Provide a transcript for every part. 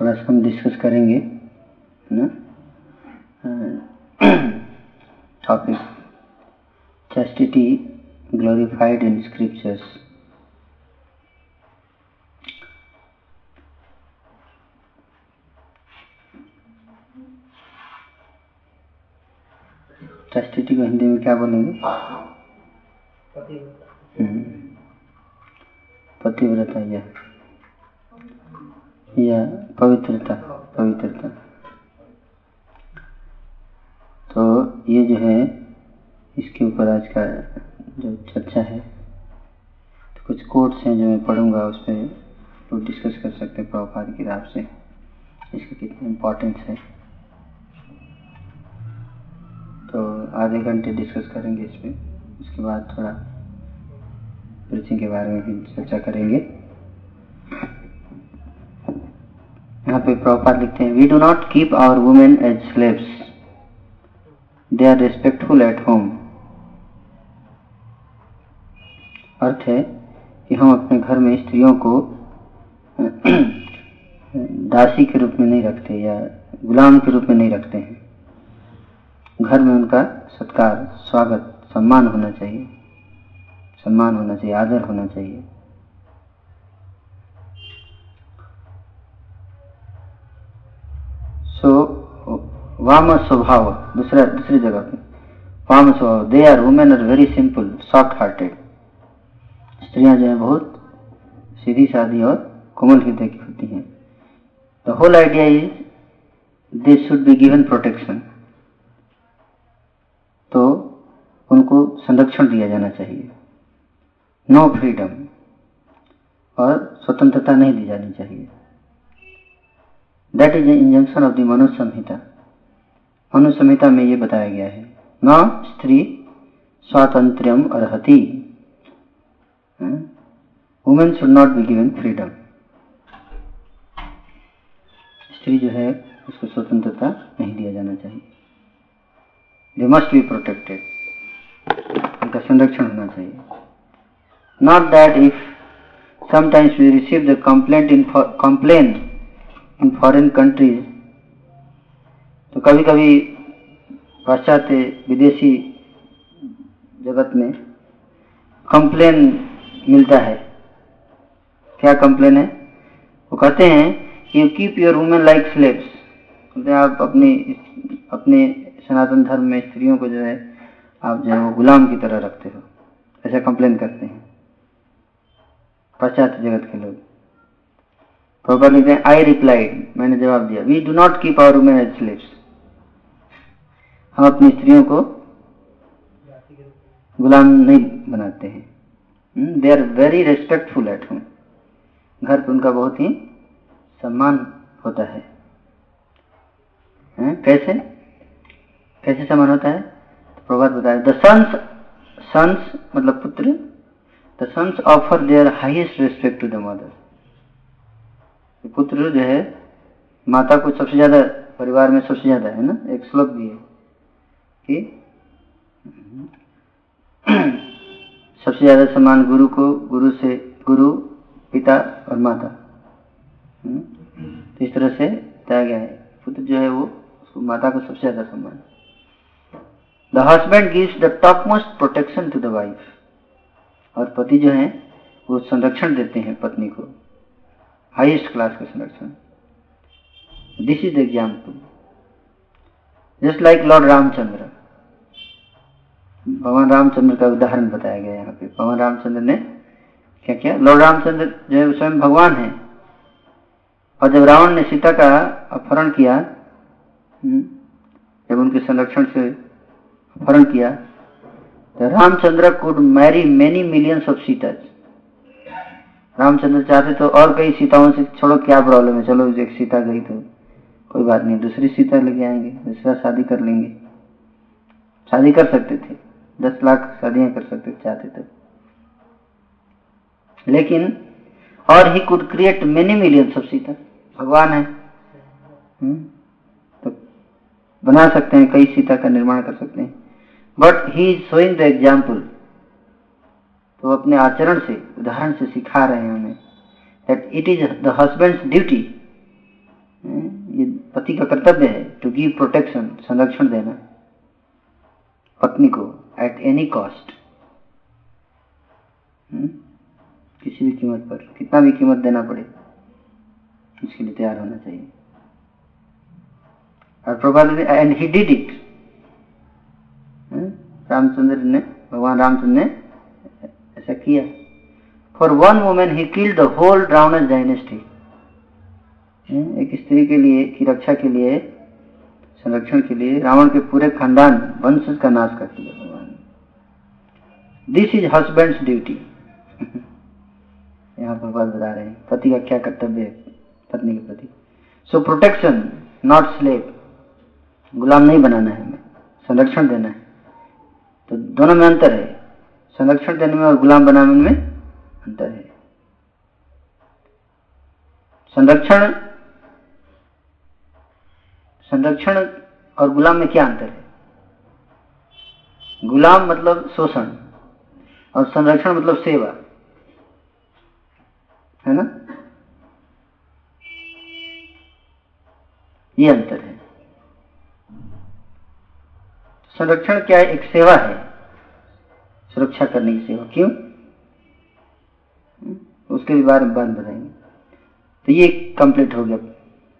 थोड़ा सा हम डिस्कस करेंगे ना? Topic chastity glorified in scriptures chastity को हिंदी में क्या बोलेंगे? हम्म। पतिव्रता या या पवित्रता पवित्रता। तो ये जो है, इसके ऊपर आज का जो चर्चा है तो कुछ कोर्ट्स हैं जो मैं पढ़ूँगा, उस पर लोग डिस्कस कर सकते हैं प्रभुपाद की राह से, इसका कितना इम्पोर्टेंस है। तो आधे घंटे डिस्कस करेंगे इस पर उसके बाद थोड़ा प्रीचिंग के बारे में भी चर्चा करेंगे। यहाँ पे प्रॉपर लिखते हैं we do not keep our women as slaves they are respectful at home अर्थ है कि हम अपने घर में स्त्रियों को, दासी के रूप में नहीं रखते या गुलाम के रूप में नहीं रखते हैं। घर में उनका सत्कार, स्वागत, सम्मान होना चाहिए। सम्मान होना चाहिए, आदर होना चाहिए सो वाम स्वभाव दूसरा दूसरी जगह पे वाम स्वभाव. They are women are very simple soft hearted स्त्रियाँ जो है बहुत सीधी सादी और कोमल हृदय की होती हैं। The whole idea is this should be given protection तो उनको संरक्षण दिया जाना चाहिए। नो फ्रीडम और स्वतंत्रता नहीं दी जानी चाहिए। That is injunction of the मनुष्य संहिता संहिता में ये बताया गया है। न स्त्री स्वातंत्र्यम अर्हति। Women should not be given freedom स्त्री जो है उसको स्वतंत्रता नहीं दिया जाना चाहिए। दे मस्ट बी प्रोटेक्टेड उनका संरक्षण होना चाहिए। Not that if sometimes we receive the complaint in complain in foreign countries, तो कभी कभी पाश्चात्य विदेशी जगत में कंप्लेन मिलता है। क्या कंप्लेन है? वो कहते हैं you keep your women like slaves कहते हैं, आप अपनी अपने सनातन धर्म में स्त्रियों को जो है, आप जो है वो गुलाम की तरह रखते हो। ऐसा कंप्लेन करते हैं। पाश्चात्य जगत के लोग। प्रॉपर लिखते हैं आई रिप्लाइड मैंने जवाब दिया we do not keep our women as slaves हम अपनी स्त्रियों को गुलाम नहीं बनाते हैं। They are very respectful at home घर पर उनका बहुत ही सम्मान होता है? कैसे कैसे सम्मान होता है? तो प्रभात बताया द सन्स सन्स मतलब पुत्र the sons offer their highest respect to the mother पुत्र जो है, माता को सबसे ज़्यादा, परिवार में सबसे ज़्यादा है ना? एक श्लोक भी है। कि सबसे ज़्यादा सम्मान गुरु को गुरु से गुरु, पिता और माता। तो इस तरह से बताया गया है। पुत्र जो है वो, उसको माता को सबसे ज़्यादा सम्मान। The husband gives the top most protection to the wife और पति जो है, वो संरक्षण देते हैं पत्नी को। हाईएस्ट क्लास का संरक्षण। This is the example just like lord Ramachandra भगवान रामचंद्र का उदाहरण बताया गया यहाँ पे। भगवान रामचंद्र ने क्या किया? लॉर्ड रामचंद्र जो है, स्वयं भगवान है। और जब रावण ने सीता का अपहरण किया जब उनके संरक्षण से अपहरण किया तो Ramachandra could marry many millions of Sita Ramachandra चाहते तो और कई सीताओं से, छोड़ो, क्या प्रॉब्लम है? चलो, एक सीता गई तो कोई बात नहीं, दूसरी सीता लेके आएँगे, दूसरा शादी कर लेंगे। शादी कर सकते थे। दस लाख शादियाँ कर सकते चाहते तो लेकिन, और he could create many millions of Sita भगवान है। हुँ? तो बना सकते हैं, कई सीता का निर्माण कर सकते हैं। But he showing the example तो अपने आचरण से, उदाहरण से सिखा रहे हैं हमें that it is the husband duty ये पति का कर्तव्य है टू गिव प्रोटेक्शन संरक्षण देना। पत्नी को। एट एनी कॉस्ट किसी भी कीमत पर, कितना भी कीमत देना पड़े, उसके लिए तैयार होना चाहिए। और Prabhat and he did it Ramachandra ने, भगवान रामचंद्र ने ऐसा किया। For one women he killed the whole Ravana dynasty एक स्त्री के लिए, की रक्षा के लिए, संरक्षण के लिए, रावण के पूरे खानदान वंश का नाश कर दिया। दिस इज़ हस्बैंड ड्यूटी यहाँ बात बता रहे हैं, पति का क्या कर्तव्य है, पत्नी के प्रति। सो प्रोटेक्शन नॉट स्लेव गुलाम नहीं बनाना है हमें, संरक्षण देना है। तो दोनों में अंतर है। संरक्षण देने में और गुलाम बनाने में अंतर है। संरक्षण संरक्षण और गुलाम में क्या अंतर है? गुलाम मतलब शोषण। और संरक्षण मतलब सेवा। है ना? ये अंतर है। संरक्षण क्या है एक सेवा है? सुरक्षा करने की सेवा। क्यों? उसके बारे में बात बताएँगे। तो ये कंप्लीट हो गया।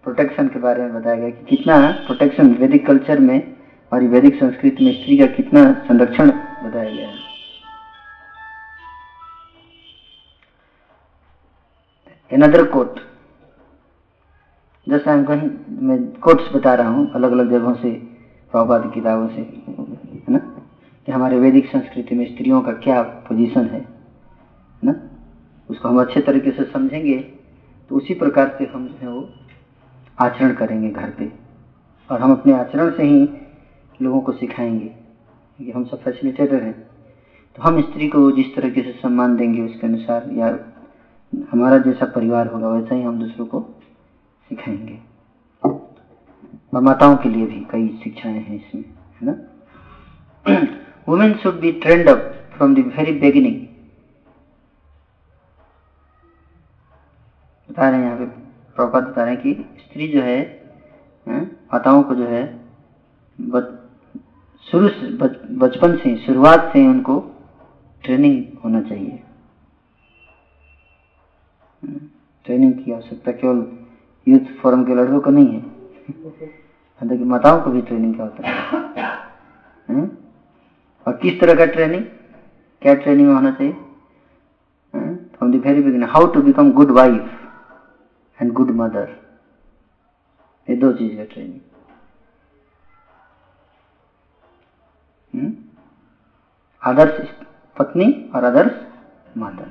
प्रोटेक्शन के बारे में बताया गया कि कितना प्रोटेक्शन वैदिक कल्चर में और वैदिक संस्कृति में स्त्री का कितना संरक्षण बताया गया है। अनदर कोट जैसे हम कहीं मैं कोट्स बता रहा हूँ अलग अलग जगहों से प्रभात किताबों से, है ना? कि हमारे वैदिक संस्कृति में स्त्रियों का क्या पोजीशन है ना? उसको हम अच्छे तरीके से समझेंगे तो उसी प्रकार से हम जो है वो आचरण करेंगे घर पे। और हम अपने आचरण से ही लोगों को सिखाएँगे कि हम सब फैसिलिटेटर हैं। तो हम स्त्री को जिस तरीके से सम्मान देंगे उसके अनुसार या हमारा जैसा परिवार होगा, वैसा ही हम दूसरों को सिखाएँगे। और माताओं के लिए भी कई शिक्षाएँ हैं इसमें, है ना? Women should be trained up from the very beginning बता रहे हैं यहाँ पे प्रॉपर बता रहे हैं कि स्त्री जो है माताओं को जो है शुरू बचपन से, शुरुआत से उनको ट्रेनिंग होना चाहिए। ट्रेनिंग की आवश्यकता केवल यूथ फोरम के लड़कों को नहीं है। देखिए माताओं को भी ट्रेनिंग की आवश्यकता है। और किस तरह का ट्रेनिंग क्या ट्रेनिंग होना चाहिए? From the very beginning how to become good wife and good mother ये दो चीज़ है ट्रेनिंग आदर्श पत्नी और आदर्श माता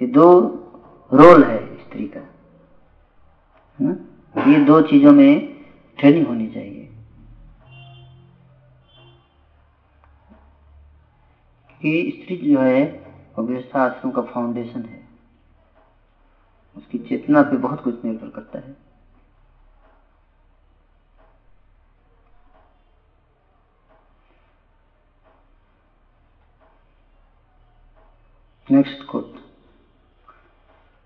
ये दो रोल है स्त्री का, है? ये दो चीज़ों में ट्रेनिंग होनी चाहिए। कि स्त्री जो है आश्रम का फाउंडेशन है। उसकी चेतना पे बहुत कुछ निर्भर करता है। Next quote.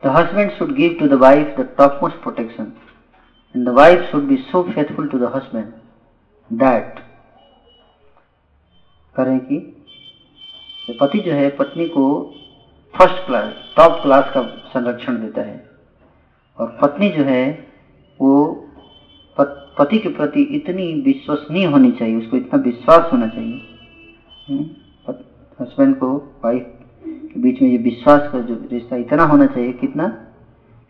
The husband should give to the wife the topmost protection, and the wife should be so faithful to the husband that करें कि पति जो है पत्नी को फ़र्स्ट क्लास टॉप क्लास का संरक्षण देता है और पत्नी जो है वो पति के प्रति इतनी विश्वसनीय होनी चाहिए उसको इतना विश्वास होना चाहिए हस्बैंड को वाइफ बीच में ये विश्वास का जो रिश्ता इतना होना चाहिए, कितना?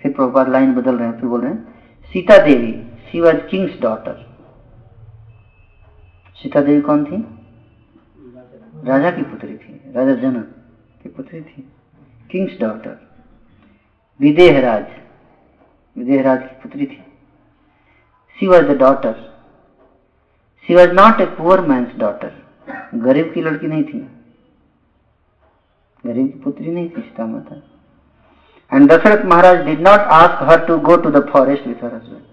फिर प्रभुपाद लाइन बदल रहे हैं, फिर बोल रहे हैं, Sita Devi she was king's daughter Sita Devi कौन थी? राजा की पुत्री थी, राजा जनक की पुत्री थी किंग्स डॉटर विदेहराज विदेहराज की पुत्री थी। She was the daughter she was not a poor man's daughter गरीब की लड़की नहीं थी। की पुत्री नहीं थी सीता माता and Dasharatha Maharaj did not ask her to go to the forest with her husband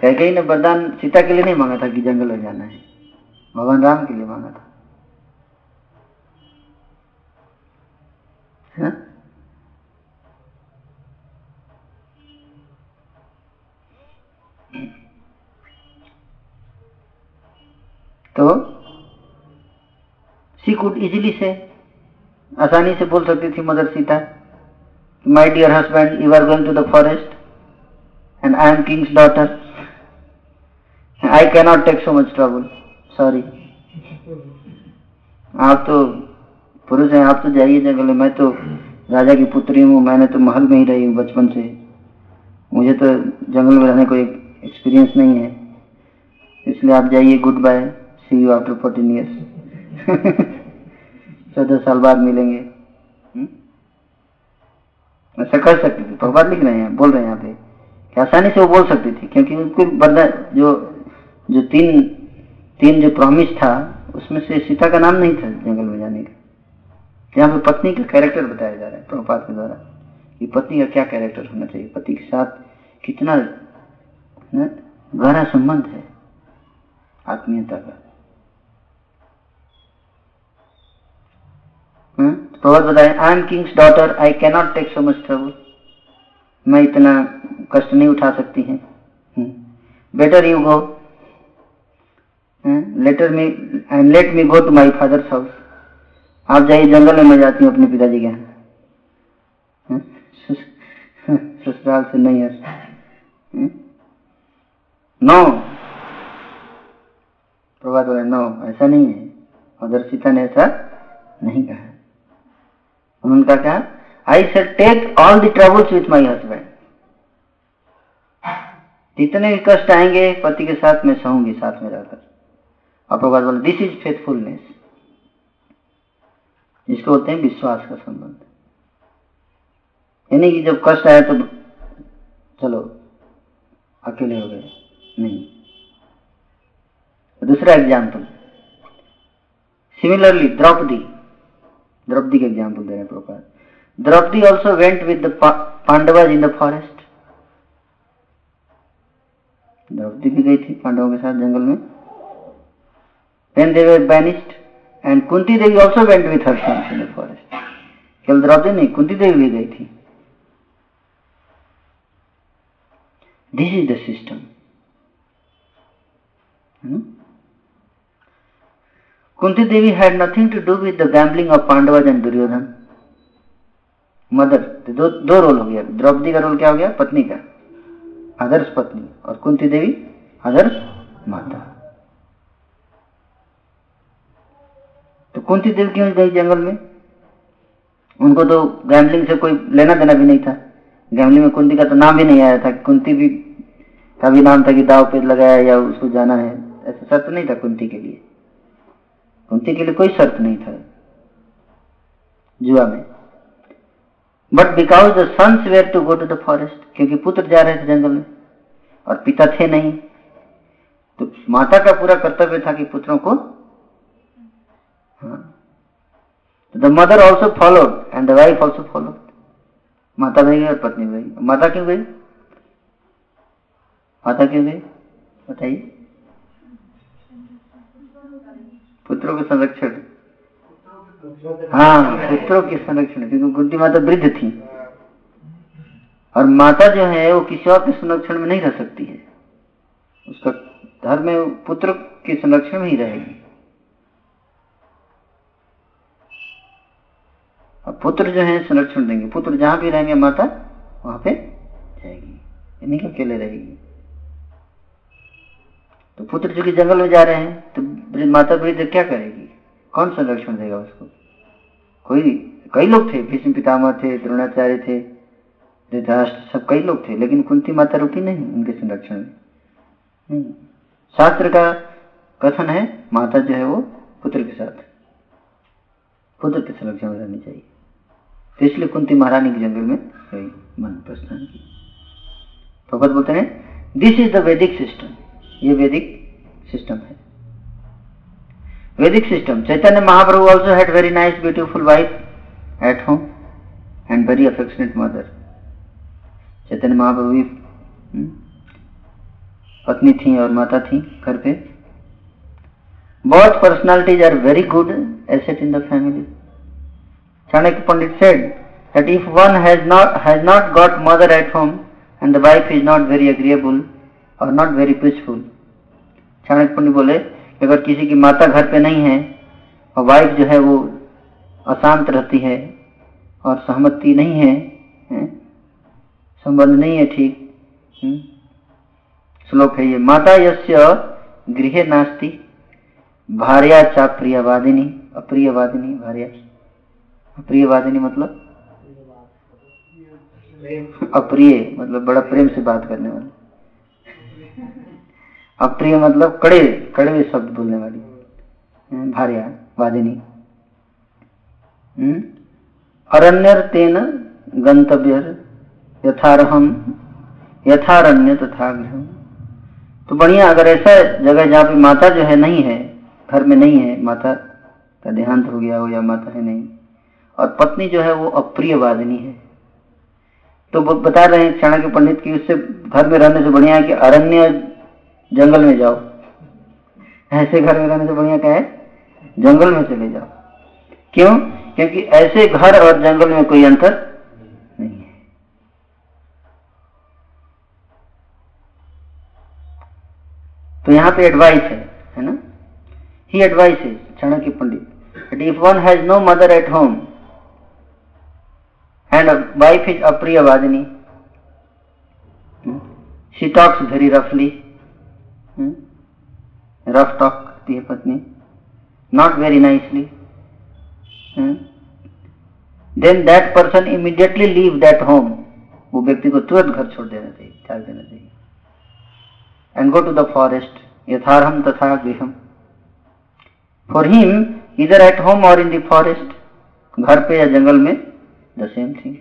कह कहीं ने वरदान सीता के लिए नहीं मांगा था कि जंगल में जाना है। भगवान राम के लिए मांगा था। है? तो सी कुड इजिली से आसानी से बोल सकती थी mother Sita my dear husband you are going to the forest and I am king's daughter I cannot take so much trouble sorry आप तो पुरुष हैं, आप तो जाइए जंगल में। मैं तो राजा की पुत्री हूँ, मैंने तो महल में ही रही हूँ बचपन से। मुझे तो जंगल में रहने कोई एक्सपीरियंस नहीं है। इसलिए आप जाइए goodbye see you after fourteen years चौदह साल बाद मिलेंगे। हम्म? ऐसा कर सकती थी। प्रभात लिख रहे हैं, बोल रहे हैं यहाँ पे। कि आसानी से वो बोल सकती थी, क्योंकि उनको बरदा जो जो तीन तीन जो प्रॉमिस था, उसमें से सीता का नाम नहीं था जंगल में जाने का। यहाँ पे पत्नी का कैरेक्टर बताया जा रहा है प्रभुपात के द्वारा। कि पत्नी का क्या कैरेक्टर होना चाहिए? पति के साथ कितना गहरा संबंध है आत्मीयता का। प्रभात बताए I am king's daughter I cannot take so much trouble मैं इतना कष्ट नहीं उठा सकती है। Better you go later me and let me go to my father's house आप जाइए, जंगल में मैं जाती हूँ अपने पिताजी के यहाँ। ससुराल से नहीं है नो प्रभात बोले नो ऐसा नहीं है। अगर सीता ने ऐसा नहीं कहा। उन्होंने कहा क्या? I said take all the troubles with my husband जितने भी कष्ट आएँगे, पति के साथ मैं सहूँगी, साथ में रहकर। प्रभात बोले दिस इज़ फेथफुलनेस जिसको होते हैं, विश्वास का संबंध। यानी कि जब कष्ट आया तो चलो, अकेले हो गए। नहीं। दूसरा एग्ज़ाम्पल सिमिलरली द्रौपदी। द्रौपदी का एग्ज़ाम्पल दे रहे प्रकार Draupadi also went with the Pandavas in the forest Draupadi भी गई थी पांडवों के साथ जंगल में। When they were banished and Kunti Devi also went with her sons in the forest. केवल द्रौपदी नहीं, कुंती देवी भी गई थी। This is the system Kunti Devi had nothing to do with the gambling of Pandavas and Duryodhan mother दो दो role हो गया। द्रौपदी का रोल क्या हो गया? पत्नी का। आदर्श पत्नी। और कुंती देवी? आदर्श माता। तो कुंती देवी क्यों गई जंगल में? उनको तो गैम्बलिंग से कोई लेना देना भी नहीं था। गैम्बलिंग में कुंती का तो नाम भी नहीं आया था। कुंती भी, का भी नाम था कि दाव पे लगाया या उसको जाना है। ऐसा शर्त नहीं था कुंती के लिए। कुंती के लिए कोई शर्त नहीं था। जुआ में। But because the sons were to go to the forest क्योंकि पुत्र जा रहे थे जंगल में, और पिता थे नहीं तो माता का पूरा कर्तव्य था कि पुत्रों को the mother also followed and the wife also followed माता भी गई और पत्नी भी गई। माता क्यों गई? माता क्यों गई? बताइए। पुत्रों के संरक्षण। हाँ पुत्रों के संरक्षण क्योंकि बुद्धि माता वृद्ध थी। और माता जो है वो किसी और के संरक्षण में नहीं रह सकती है। उसका धर्म पुत्र के संरक्षण में ही रहेगी। और पुत्र जो है संरक्षण देंगे। पुत्र जहाँ भी रहेंगे माता वहाँ पे जाएगी। यानी कि अकेले रहेगी। तो पुत्र जो कि जंगल में जा रहे हैं तो माता वृद्ध क्या करेगी? कौन संरक्षण देगा उसको? कोई, कई लोग थे, भीष्म पितामह थे, द्रोणाचार्य थे, धृतराष्ट्र, सब कई लोग थे, लेकिन कुंती माता रुकी नहीं, उनके संरक्षण में। शास्त्र का कथन है, माता जो है वो पुत्र के साथ। पुत्र के संरक्षण में रहनी चाहिए। तो इसलिए कुंती महारानी के जंगल में गई, मन प्रस्थान की। भगवत बोलते हैं this is the Vedic system ये वैदिक सिस्टम है। Vedic system Chaitanya Mahaprabhu also had very nice beautiful wife at home and very affectionate mother Chaitanya Mahaprabhu भी हम्म, पत्नी थी और माता थी घर पे। बहुत personalities are very good asset in the family Chanakya Pandit said that if one has not has not got mother at home and the wife is not very agreeable और not very peaceful Chanakya Pandit बोले अगर किसी की माता घर पे नहीं है और वाइफ जो है वो अशांत रहती है और सहमति नहीं है, है? संबंध नहीं है ठीक हम्म? श्लोक है ये माता यस्य गृह नास्ती भार्या चा प्रियवादिनी। अप्रियवादिनी भार्या। अप्रियवादिनी मतलब? अप्रिय मतलब बड़ा प्रेम से बात करने वाली। अप्रिय मतलब कड़े कड़वे शब्द बोलने वाली हम्म, भार्या वादिनी हम्म? अरण्यर तेन गंतव्य यथारहम यथारण्य तथा गृह तो बढ़िया अगर ऐसा जगह जहाँ पे माता जो है नहीं है घर में नहीं है माता का देहांत हो गया हो या माता है नहीं और पत्नी जो है वो अप्रिय वादिनी है तो बता रहे हैं चाणक्य पंडित की उससे घर में रहने से बढ़िया है कि अरण्य जंगल में जाओ ऐसे घर में रहने से बढ़िया क्या है जंगल में चले जाओ क्यों क्योंकि ऐसे घर और जंगल में कोई अंतर नहीं है तो यहाँ पे एडवाइस है है ना ही एडवाइस है Chanakya Pandit if one has no mother at home and wife is is Apriyavadini. Hmm? She talks very roughly. Talk करती है पत्नी not very. Hmm? Then that person immediately leave that home. वो व्यक्ति को तुरंत घर छोड़ देना चाहिए त्याग देना चाहिए and go to the forest यथारहम तथा गृहम फॉर हिम इधर एट होम और इन द फॉरेस्ट घर पे या जंगल में द सेम थिंग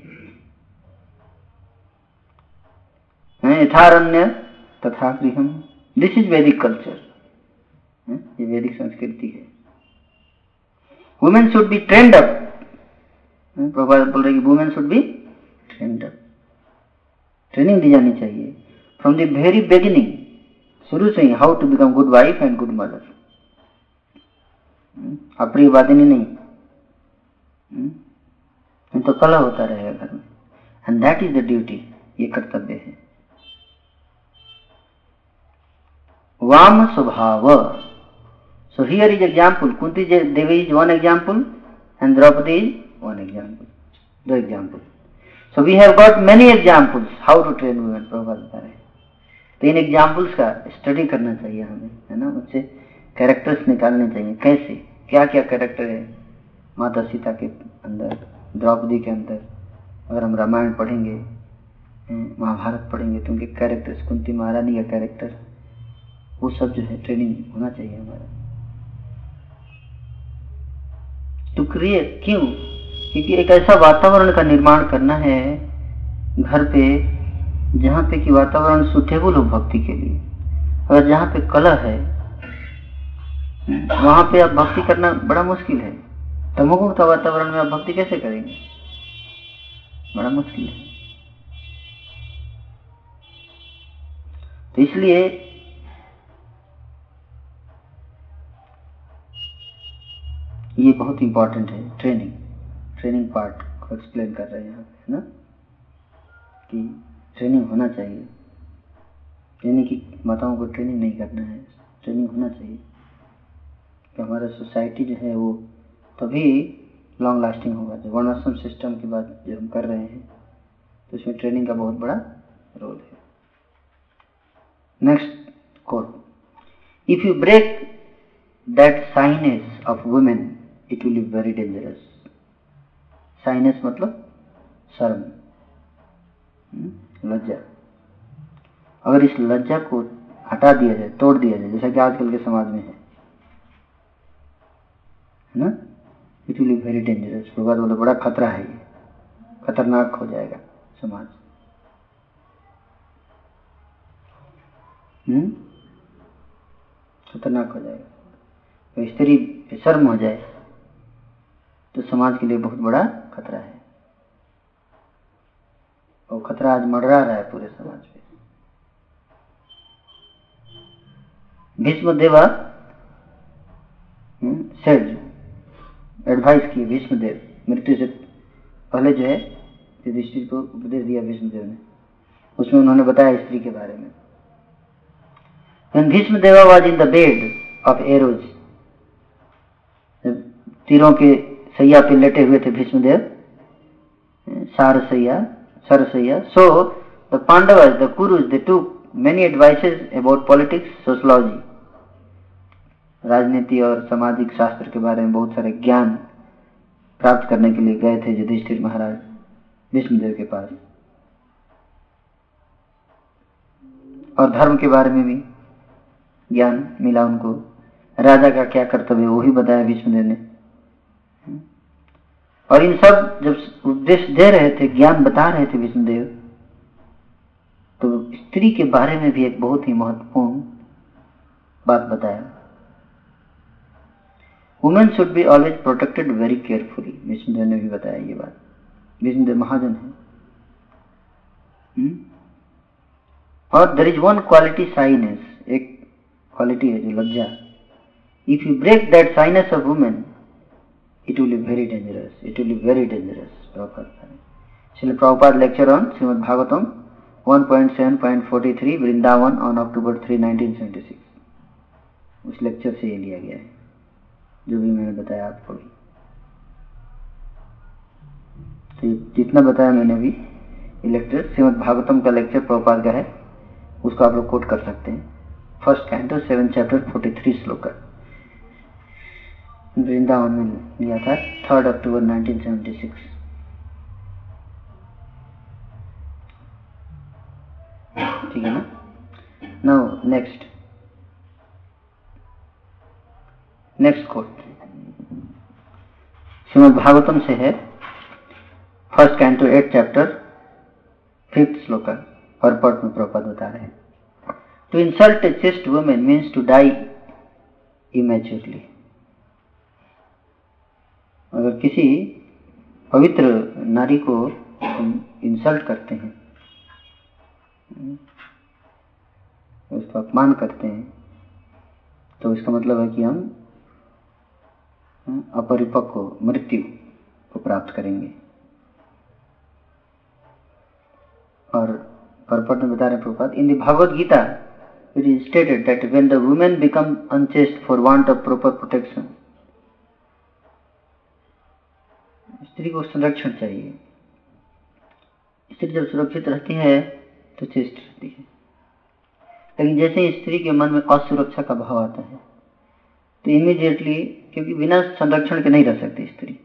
यथारण्य तथा गृहम दिस इज़ वैदिक कल्चर ये वैदिक संस्कृति है women should be trained up Prabhat बोल रहे कि women should be trained up training दी जानी चाहिए फ्रॉम द वेरी बिगिनिंग शुरू से ही how to become good wife and good mother अप्रिय वादिनी नहीं hmm? नहीं तो कला होता रहेगा घर में and that is the duty ये कर्तव्य है वाम स्वभाव। So here is example Kunti Devi is one example and Draupadi is one example दो example so we have got many examples how to train women Prabhupada तो इन examples का study करना चाहिए हमें, है ना? उससे कैरेक्टर्स निकालने चाहिए, कैसे? क्या क्या कैरेक्टर है? माता सीता के अंदर, द्रौपदी के अंदर, अगर हम रामायण पढ़ेंगे महाभारत पढ़ेंगे तो उनके कैरेक्टर्स कुंती महारानी का कैरेक्टर वो सब जो है ट्रेनिंग होना चाहिए हमारा। तो क्रिएट क्यों? क्योंकि एक ऐसा वातावरण का निर्माण करना है घर पे, जहाँ पे कि वातावरण सुटेबल हो भक्ति के लिए। अगर जहाँ पे कला है, वहाँ पे आप भक्ति करना बड़ा मुश्किल है। तमोगुण का वातावरण में आप भक्ति कैसे करेंगे? बड़ा मुश्किल है। तो इसलिए ये बहुत इंपॉर्टेंट है ट्रेनिंग ट्रेनिंग पार्ट को एक्सप्लेन कर रहे हैं है ना? कि ट्रेनिंग होना चाहिए। यानी कि माताओं को ट्रेनिंग नहीं करना है। ट्रेनिंग होना चाहिए। कि हमारा सोसाइटी जो है वो तभी लॉन्ग लास्टिंग होगा। जो वर्णाश्रम सिस्टम की बात जो हम कर रहे हैं तो इसमें ट्रेनिंग का बहुत बड़ा रोल है। Next quote if you break that shyness of women it will be very dangerous shyness मतलब शर्म लज्जा अगर इस लज्जा को हटा दिया जाए, तोड़ दिया जाए, जैसा कि आजकल के समाज में है ना? It will be very dangerous भगवान बोले बड़ा खतरा है ये। खतरनाक हो जाएगा समाज। हम्म खतरनाक हो जाएगा। तो स्त्री शर्म हो जाए। तो समाज के लिए बहुत बड़ा खतरा है। और खतरा आज मडरा रहा है पूरे समाज पे। भीष्म देवा सेड एडवाइस किए भीष्मदेव मृत्यु से पहले जो है युधिष्ठिर को उपदेश दिया भीष्मदेव ने। उसमें उन्होंने बताया स्त्री के बारे में। When Bhishma Deva was in the bed of arrows, तीरों के सैया पे लेटे हुए थे भीष्मदेव। सर सैया so the Pandavas the Kurus the too many advices about politics sociology राजनीति और सामाजिक शास्त्र के बारे में बहुत सारे ज्ञान प्राप्त करने के लिए गए थे युधिष्ठिर महाराज विष्णुदेव के पास। और धर्म के बारे में भी ज्ञान मिला उनको। राजा का क्या कर्तव्य वो ही बताया विष्णुदेव ने। और इन सब जब उपदेश दे रहे थे, ज्ञान बता रहे थे विष्णुदेव तो स्त्री के बारे में भी एक बहुत ही महत्वपूर्ण बात बताया। Women should be always protected very carefully Vishnudev ने भी बताया ये बात। विष्णुदेव महाजन है। हम्म? और there is one quality shyness एक क्वालिटी है जो लज्जा। If you break that shyness of women it will be very dangerous it will be very dangerous Prabhupada Shri Prabhupada lecture on Srimad Bhagavatam 1.7.43 Vrindavan on October 3 1976 उस lecture से ये लिया गया है, जो भी मैंने बताया आपको भी तो जितना बताया मैंने भी ये लेक्चर श्रीमद भागवतम का लेक्चर प्रभुपाद का है, उसको आप लोग कोट कर सकते हैं। First canto seven chapter forty three श्लोक वृंदावन में लिया था थर्ड अक्टूबर 1976 ठीक है ना? Now next next quote Srimad Bhagavatam से है first canto eight chapter fifth श्लोक और पट में प्रपद बता रहे हैं। To insult a chaste women means to die immaturely अगर किसी पवित्र नारी को इंसल्ट करते हैं, उसका अपमान करते हैं तो इसका मतलब है कि हम अपरिपक्व मृत्यु को प्राप्त करेंगे। और परपट में बता रहे Prabhupada in the Bhagavad Gita it is stated that when the women become unchaste for want of proper protection स्त्री को संरक्षण चाहिए। स्त्री जब सुरक्षित रहती है तो चेष्ट रहती है। लेकिन जैसे ही स्त्री के मन में असुरक्षा का भाव आता है तो इमीडिएटली क्योंकि बिना संरक्षण के नहीं रह सकती स्त्री।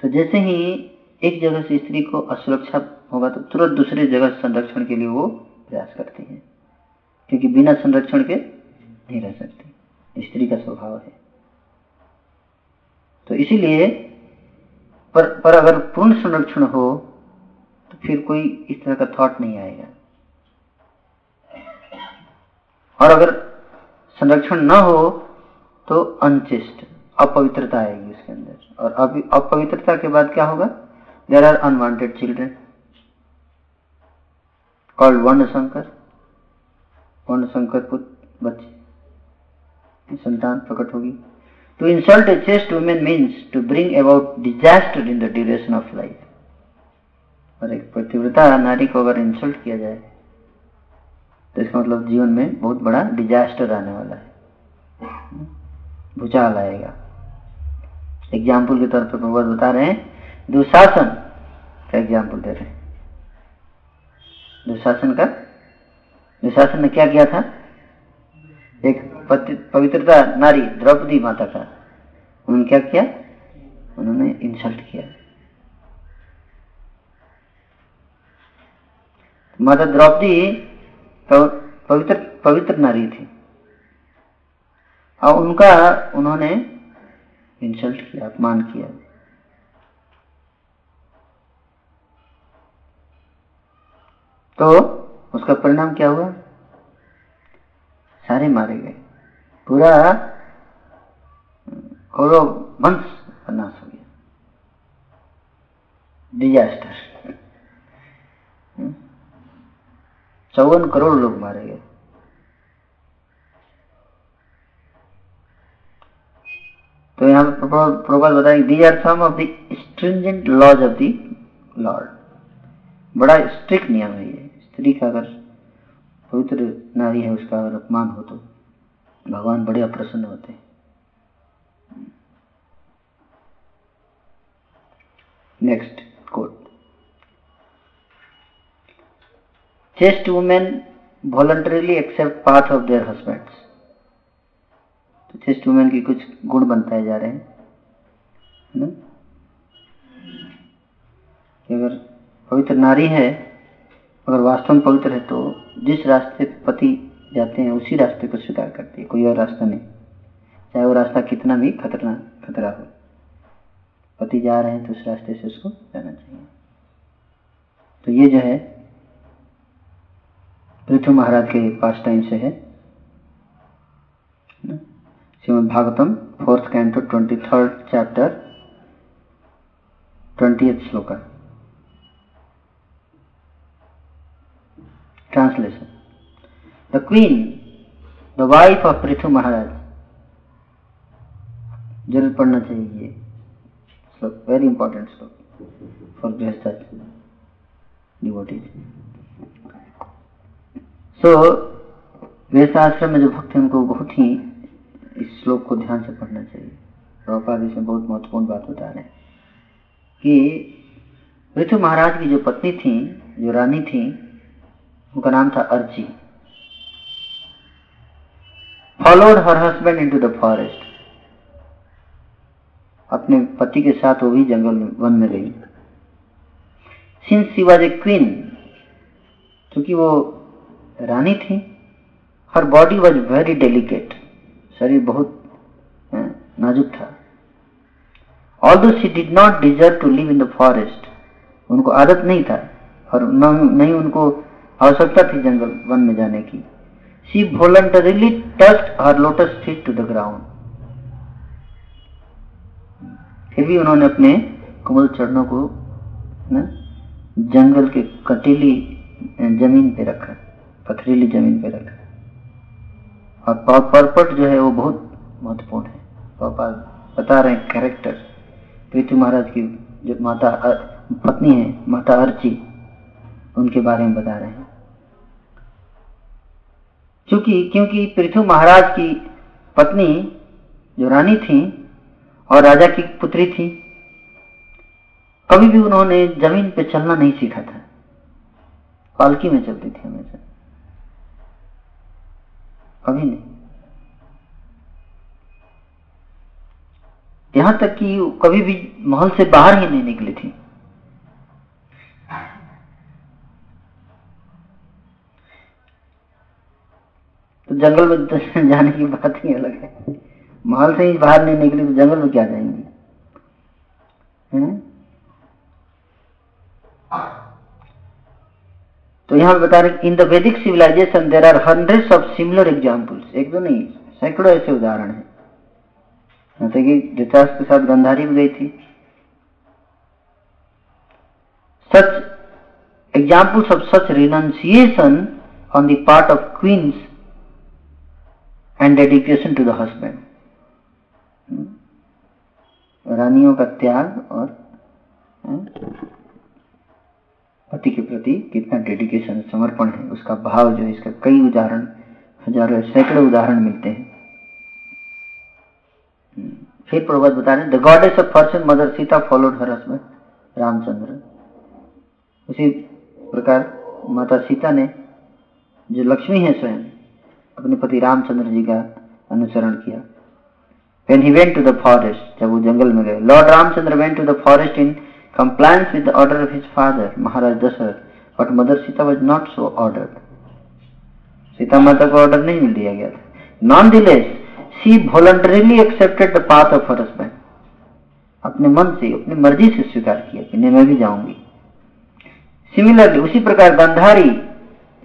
तो जैसे ही एक जगह से स्त्री को असुरक्षा होगा तो तुरंत दूसरी जगह संरक्षण के लिए वो प्रयास करती है। क्योंकि बिना संरक्षण के नहीं रह सकती। स्त्री का स्वभाव है। तो इसीलिए पर पर अगर पूर्ण संरक्षण हो तो फिर कोई इस तरह का थॉट नहीं आएगा। और अगर संरक्षण न हो तो अनचिस्ट अपवित्रता आएगी उसके अंदर। और अभी अपवित्रता के बाद क्या होगा? There are unwanted children called varna sankar वर्ण शंकर पुत्र, बच्चे संतान प्रकट होगी। To insult a chaste woman means to bring about disaster in the duration of life. और एक पतिव्रता नारी को अगर इंसल्ट किया जाए तो इसका मतलब जीवन में बहुत बड़ा डिजास्टर आने वाला है। भूचाल आएगा। एग्ज़ाम्पल के तौर पर भगवत बता रहे हैं, दुशासन का एग्ज़ाम्पल दे रहे हैं। दुशासन का, दुशासन ने क्या किया था? एक पवित्रता नारी द्रौपदी माता का। उन्होंने क्या किया? उन्होंने इंसल्ट किया। माता द्रौपदी पवित्र पवित्र नारी थी। और उनका, उन्होंने इंसल्ट किया, अपमान किया। तो उसका परिणाम क्या हुआ? सारे मारे गए। पूरा कौरव वंश का नाश हो गया डिजास्टर चौवन करोड़ लोग मारे गए। तो यहाँ पर, प्रोपाल बताएँगे they are some of the stringent laws of the Lord बड़ा स्ट्रिक्ट नियम है ये। स्त्री का अगर पवित्र नारी है, उसका अगर अपमान हो तो। भगवान बड़े अप्रसन्न होते next quote chaste women voluntarily accept path of their husbands तो चेस्ट वुमेन की कुछ गुण बनताए जा रहे हैं ना? अगर पवित्र नारी है, अगर वास्तव में पवित्र है तो जिस रास्ते पति जाते हैं, उसी रास्ते को स्वीकार करती है। कोई और रास्ता नहीं। चाहे वो रास्ता कितना भी खतरना, खतरा हो। पति जा रहे हैं तो उस रास्ते से उसको जाना चाहिए। तो ये जो है, पृथ्वी महाराज के पास टाइम से है। Srimad Bhagavatam, fourth canto, twenty third chapter, twenty shloka. Translation. The queen the wife of Prithu Maharaj ज़रूर पढ़ना चाहिए ये श्लोक वेरी इंपॉर्टेंट श्लोक फॉर गृहस्थ डिवोटीज सो गृहस्थाश्रम में जो भक्त हैं, उनको बहुत ही इस श्लोक को ध्यान से पढ़ना चाहिए। प्रभुपाद इसमें बहुत महत्वपूर्ण बात बता रहे हैं कि पृथु महाराज की जो पत्नी थी, जो रानी थी, उनका नाम था Archi followed her husband into the forest अपने पति के साथ वो भी जंगल में, वन में गई since she was a queen क्योंकि वो रानी थी her body was very delicate शरीर बहुत नाजुक था। Although she did not deserve to live in the forest उनको आदत नहीं था, और नहीं उनको आवश्यकता थी जंगल, वन में जाने की। She voluntarily touched her lotus feet to the ground फिर भी उन्होंने अपने कमल चरणों को न, जंगल के कटीली ज़मीन पे रखा पथरीली ज़मीन पे रखा। और परपट जो है वो बहुत महत्वपूर्ण है। पापा बता रहे हैं कैरेक्टर पृथ्वी महाराज की जो माता पत्नी है माता अर्ची उनके बारे में बता रहे हैं। क्योंकि क्योंकि पृथ्वी महाराज की पत्नी जो रानी थी और राजा की पुत्री थी, कभी भी उन्होंने ज़मीन पे चलना नहीं सीखा था। पालकी में चलती थी हमेशा। कभी नहीं। यहाँ तक कि कभी भी महल से बाहर ही नहीं निकली थी। तो जंगल में जाने की बात ही अलग है। महल से ही बाहर नहीं निकली तो जंगल में क्या जाएँगी? तो यहाँ पर बता रहे in the Vedic civilization there are hundreds of similar examples एक दो नहीं, सैकड़ों ऐसे उदाहरण है। जैसे कि के साथ गंधारी भी गई थी। Such examples of such renunciation on the part of queens and dedication to the husband रानियों का त्याग और पति के प्रति कितना डेडिकेशन समर्पण है उसका भाव जो है इसका कई उदाहरण हज़ारों सैकड़ों उदाहरण मिलते हैं फिर प्रभात बता रहे the goddess of mother Sita followed her husband Ramachandra उसी प्रकार माता सीता ने जो लक्ष्मी है स्वयं अपने पति रामचंद्र जी का अनुसरण किया। When he went to the forest, जब वो जंगल में गए Lord Ramachandra to the forest in compliance with the order of his father, Maharaj Dasharatha, but mother Sita was not so ordered. Sita माता को ऑर्डर नहीं मिल दिया गया था। Nonetheless she voluntarily accepted the of her husband अपने मन से अपनी मर्ज़ी से स्वीकार किया कि मैं भी जाऊँगी। सिमिलरली उसी प्रकार गंधारी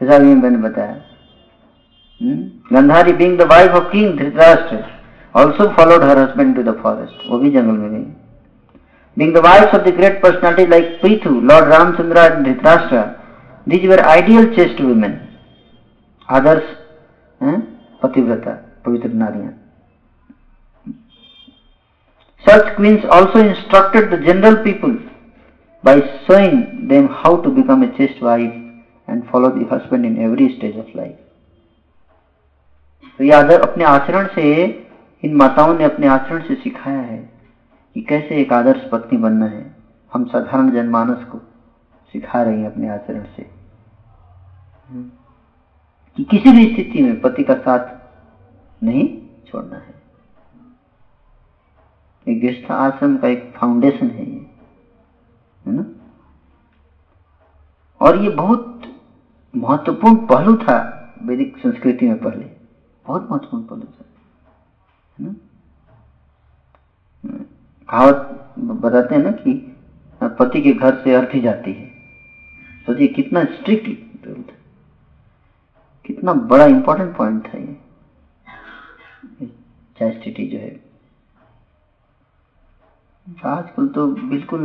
जैसा मैंने बताया Gandhari being the wife of king Dhritarashtra also followed her husband to the forest वो भी जंगल में गई being the wife of the great personality like Prithu lord Ramchandra and Dhritarashtra these were ideal chaste women आदर्श पतिव्रता पवित्र नारियां Such queens also instructed the general people by showing them how to become a chaste wife and follow the husband in every stage of life. तो ये आदर अपने आचरण से, इन माताओं ने अपने आचरण से सिखाया है कि कैसे एक आदर्श पत्नी बनना है। हम साधारण जनमानस को सिखा रही हैं अपने आचरण से। कि किसी भी स्थिति में पति का साथ नहीं छोड़ना है। एक गृहस्थ आश्रम का एक फाउंडेशन है ये, है ना? और ये बहुत महत्वपूर्ण पहलू था वैदिक संस्कृति में पहले। बहुत महत्वपूर्ण पहलू था है ना? कहावत बताते हैं ना कि पति के घर से अर्थी जाती है। सोचिए कितना स्ट्रिक्ट रूल था कितना बड़ा इंपॉर्टेंट पॉइंट था ये। चैस्टिटी जो है। आजकल तो बिल्कुल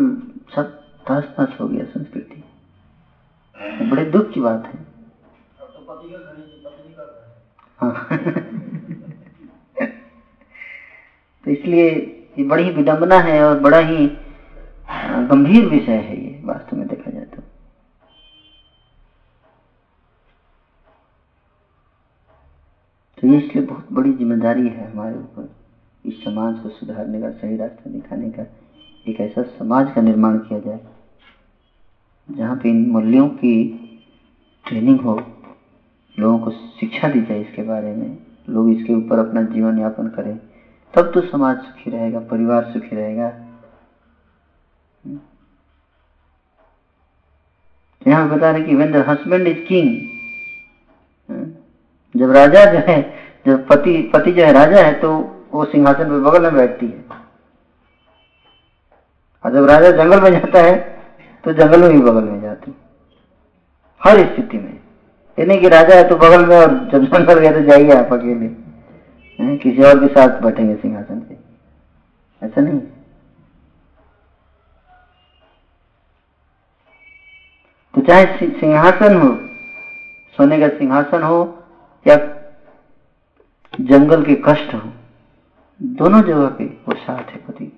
सब तहस नहस हो गया संस्कृति। बड़े दुख की बात है। हाँ तो इसलिए ये बड़ी ही विडंबना है और बड़ा ही गंभीर विषय है ये, वास्तव में देखा जाए तो। तो ये इसलिए बहुत बड़ी ज़िम्मेदारी है हमारे ऊपर, इस समाज को सुधारने का, सही रास्ता दिखाने का, एक ऐसा समाज का निर्माण किया जाए, जहाँ पे इन मूल्यों की ट्रेनिंग हो लोगों को शिक्षा दी जाए इसके बारे में, लोग इसके ऊपर अपना जीवन यापन करें, तब तो समाज सुखी रहेगा, परिवार सुखी रहेगा। यहाँ बता रहे कि when the husband is king जब राजा जो है, जब पति पति जो है राजा है तो वो सिंहासन पे बगल में बैठती है। और जब राजा जंगल में जाता है तो जंगल में भी बगल में जाती हर स्थिति में। ये नहीं कि राजा है तो बगल में और जब पर गए तो जाइए आप अकेले। किसी और के साथ बैठेंगे सिंहासन पे। ऐसा नहीं? तो चाहे सिंहासन हो, सोने का सिंहासन हो, या जंगल के कष्ट हो, दोनों जगह पे वो साथ है पति।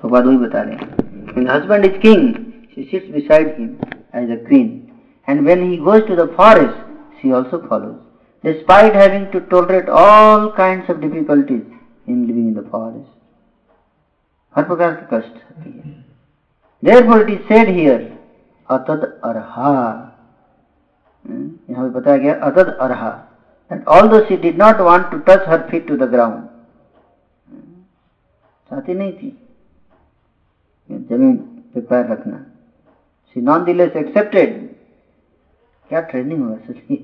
तो बात वही बता रहे हैं। Husband is king she sits beside him as a queen and when he goes to the forest she also follows despite having to tolerate all kinds of difficulties in living in the forest हर प्रकार के कष्ट होती है therefore it is said here अतद अरहा यहाँ पे बताया गया अतद अरहा and although she did not want to touch her feet to the ground चाहती नहीं थी ज़मीन पे पैर रखना शी नॉन दिलेस एक्सेप्टेड क्या ट्रेनिंग होगा सची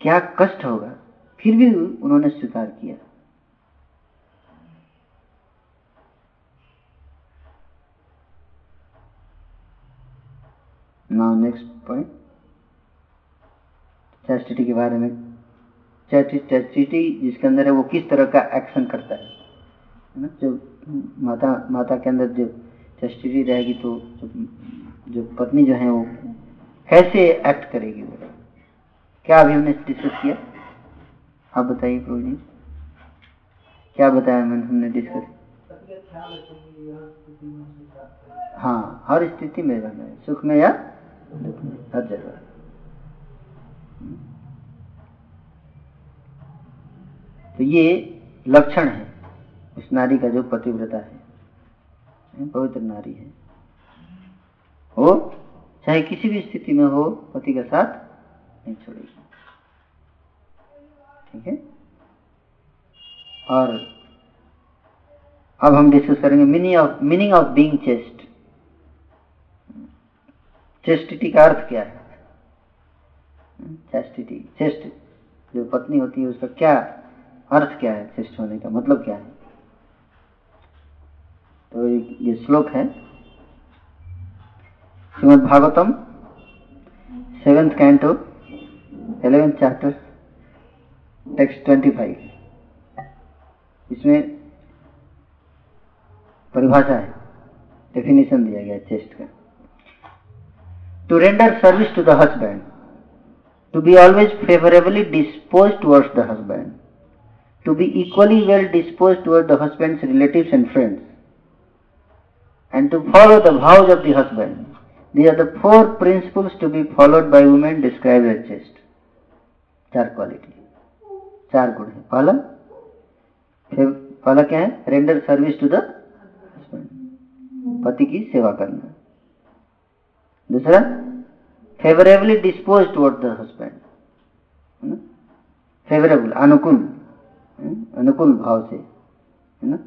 क्या कष्ट होगा? फिर भी उन्होंने स्वीकार किया। नाउ नेक्स्ट पॉइंट चैस्टिटी के बारे में। चैस्टिटी जिसके अंदर है वो किस तरह का एक्शन करता है? ना? जो माता माता के अंदर जो चैस्टिटी रहेगी तो जो पत्नी जो है वो कैसे एक्ट करेगी वो? क्या अभी हमने डिस्कस किया? आप बताइए प्रभु जी। क्या बताया मैंने हमने डिस्कस हाँ हर स्थिति में रहना है। सुख में या दुख में? हर जगह। तो ये लक्षण है। उस नारी का जो पतिव्रता है। पवित्र नारी है। हो चाहे किसी भी स्थिति में हो पति का साथ नहीं छोड़ेगी। ठीक है? और अब हम डिस्कस करेंगे meaning of meaning of being chaste chastity का अर्थ क्या है? चेस्टिटी चेस्ट जो पत्नी होती है, उसका क्या अर्थ क्या है? चेस्ट होने का मतलब क्या है? तो ये श्लोक है। Srimad Bhagavatam seventh canto eleventh chapter text twenty five इसमें परिभाषा है डेफिनेशन दिया गया चेस्ट का। To render service to the husband to be always favourably dispose towards the husband to be equally well dispose toward the husband's relatives and friends and to follow the vows of the husband, These are the four principles to be followed by women described as chaste. चार quality चार गुण है। पहला पहला क्या है? Render service to the पति की सेवा करना। दूसरा favourably dispose toward the husband favourable अनुकूल। अनुकूल भाव से। है ना?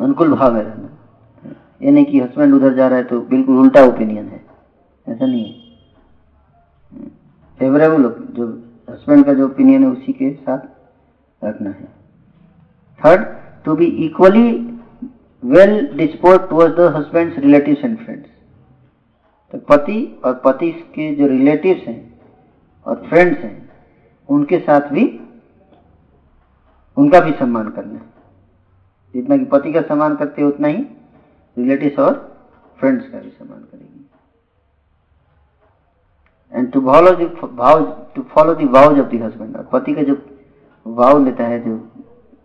अनुकूल भाव में रहना। ये नहीं कि हस्बैंड उधर जा रहा है तो बिल्कुल उल्टा ओपिनियन है। ऐसा नहीं है। फेवरेबल जो हस्बैंड का जो ओपिनियन है, उसी के साथ रखना है। Third to be equally well dispose towards the husband relative and friends तो पति और पति के जो रिलेटिव्स हैं और फ्रेंड्स हैं, उनके साथ भी, उनका भी सम्मान करना है। जितना कि पति का सम्मान करते हैं, उतना ही रिलेटिव्स और फ्रेंड्स का भी सम्मान करेगी। And to follow the vow to follow the vows of the husband और पति का जो वाव लेता है, जो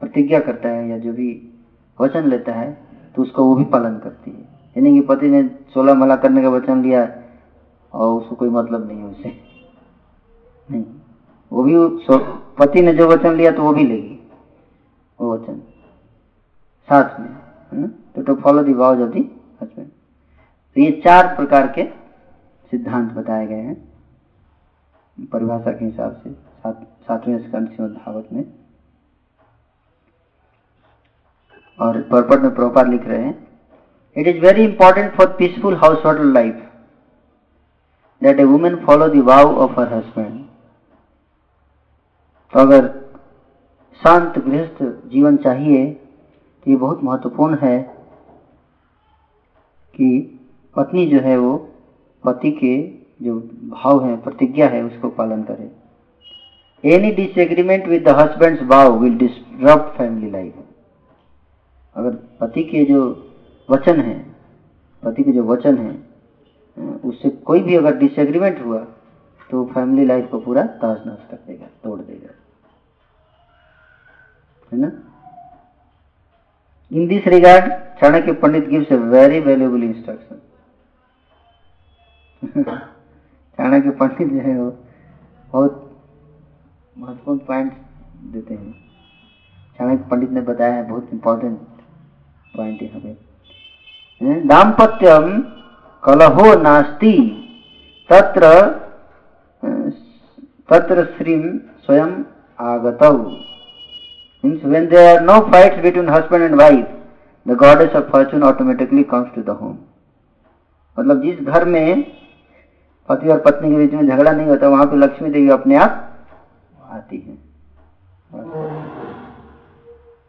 प्रतिज्ञा करता है या जो भी वचन लेता है तो उसका वो भी पालन करती है। यानी कि पति ने सोलह मला करने का वचन लिया और उसको कोई मतलब नहीं है उसे। नहीं। वो भी पति ने जो वचन लिया तो वो भी लेगी। वो वचन। साथ में है ना तो to follow the vows of the husband तो ये चार प्रकार के सिद्धांत बताए गए हैं। परिभाषा के हिसाब से सातवें स्कंद भागवत में। और पर्पट में प्रोपार लिख रहे हैं it is very important for peaceful household life that a women follow the vow of her husband तो अगर शांत, गृहस्थ जीवन चाहिए तो ये बहुत महत्वपूर्ण है कि पत्नी जो है वो पति के जो भाव है, प्रतिज्ञा है, उसको पालन करे। एनी डिसएग्रीमेंट विद द भाव विल डिस्टर्ब फैमिली लाइफ अगर पति के जो वचन है, पति के जो वचन है उससे कोई भी अगर डिसएग्रीमेंट हुआ तो फैमिली लाइफ को पूरा ताज नश कर देगा, तोड़ देगा। है ना? In this regard Chanakya Pandit gives a very valuable instruction Chanakya Pandit जो है वो बहुत महत्वपूर्ण पॉइंट देते हैं। चाणक्य पंडित ने बताया है, बहुत इंपॉर्टेंट पॉइंट यहाँ पे दाम्पत्यम कलहो नास्ति, तत्र तत्र स्वयं आगतौ। Means when there are no fights between husband and wife, the goddess of fortune automatically comes to the home. मतलब जिस घर में पति और पत्नी के बीच में झगड़ा नहीं होता, वहाँ पे लक्ष्मी देवी अपने आप आती है।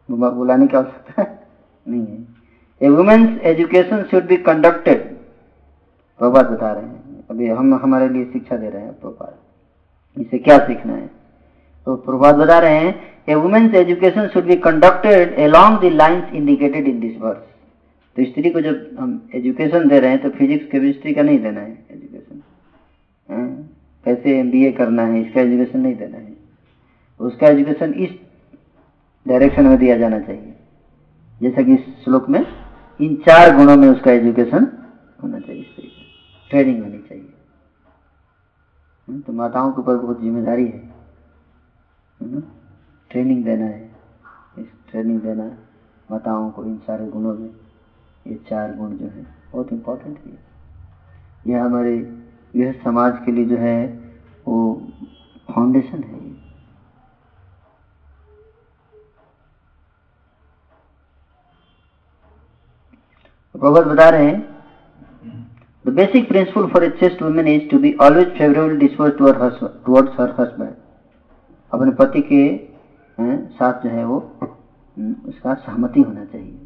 बुलाने की आवश्यकता नहीं है। A women's education should be conducted Prabhupada बता रहे हैं। अभी हम, हमारे लिए शिक्षा दे रहे हैं प्रभात। इसे क्या सीखना है? तो प्रभात बता रहे हैं a women's education should be conducted along the lines indicated in this verse तो स्त्री को जब हम एजुकेशन दे रहे हैं तो फिजिक्स केमिस्ट्री का नहीं देना है एजुकेशन हाँ? कैसे एमबीए करना है, इसका एजुकेशन नहीं देना है। उसका एजुकेशन इस डायरेक्शन में दिया जाना चाहिए। जैसा कि इस श्लोक में इन चार गुणों में उसका एजुकेशन होना चाहिए, इस तरीके ट्रेनिंग होनी चाहिए। हाँ? तो माताओं के ऊपर बहुत ज़िम्मेदारी है? ट्रेनिंग देना है। इस ट्रेनिंग देना माताओं को इन सारे गुणों में। ये चार गुण जो है, बहुत इम्पोर्टेंट है। यह हमारे, यह समाज के लिए जो है, वो फाउंडेशन है ये। प्रभुत बता रहे हैं the basic principle for a chaste women is to be always favourable dispose towards her husband अपने पति के साथ जो है वो उसका सहमति होना चाहिए।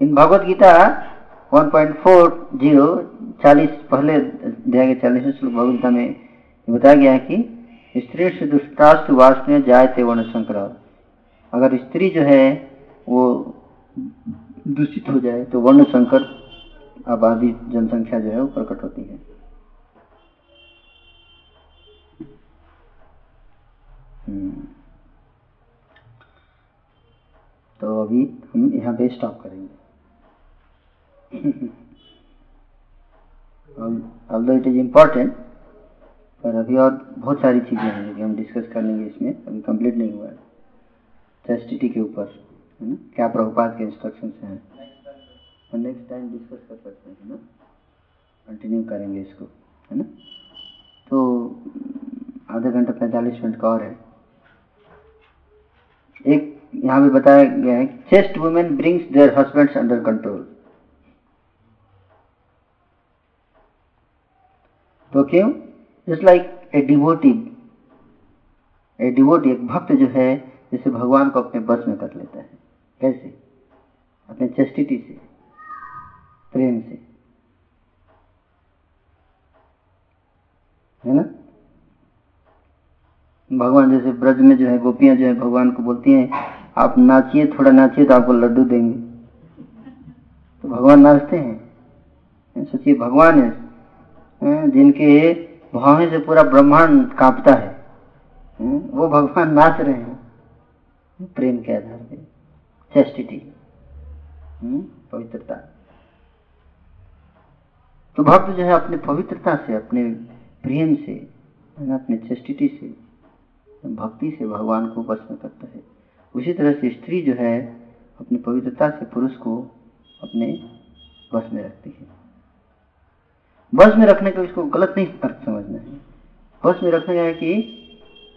इन भगवत गीता 1.40 चालीस, पहले दिया गया चालीस श्लोक भगवत गीता में बताया गया है कि स्त्री से दुष्टास्तु जाए थे वर्ण संकर अगर स्त्री जो है वो दूषित हो जाए तो वर्ण संकर आबादी जनसंख्या जो है वो प्रकट होती है। तो अभी हम यहाँ पे स्टॉप करेंगे। ऑल्दो इट इज़ इम्पोर्टेंट पर अभी और बहुत सारी चीज़ें हैं जो कि हम डिस्कस कर लेंगे इसमें। अभी कंप्लीट नहीं हुआ है। चेस्टिटी के ऊपर, है ना? क्या प्रभुपात के इंस्ट्रक्शन हैं? और नेक्स्ट टाइम डिस्कस कर सकते हैं ना? कंटिन्यू करेंगे इसको, है ना? तो आधा घंटा पैंतालीस मिनट का और है। एक यहाँ पे बताया गया है chaste women brings their husbands under control तो क्यों? Just like a devotee a devotee एक भक्त जो है, जैसे भगवान को अपने बस में कर लेता है। कैसे? अपने चेस्टिटी से, प्रेम से। है ना? भगवान जैसे ब्रज में जो है गोपियाँ जो है भगवान को बोलती हैं, आप नाचिए, थोड़ा नाचिए तो आपको लड्डू देंगे। तो भगवान नाचते हैं। सोचिए भगवान है। जिनके भावे से पूरा ब्रह्मांड कांपता है। वो भगवान नाच रहे हैं। प्रेम के आधार पर चेस्टिटी। पवित्रता। तो भक्त जो है अपने पवित्रता से, अपने प्रेम से अपने चेस्टिटी से भक्ति से भगवान को में करता है। उसी तरह से स्त्री जो है, अपनी पवित्रता से पुरुष को अपने बस में रखती है। बस में रखने का इसको गलत नहीं अर्थ समझना है। बस में रखने है कि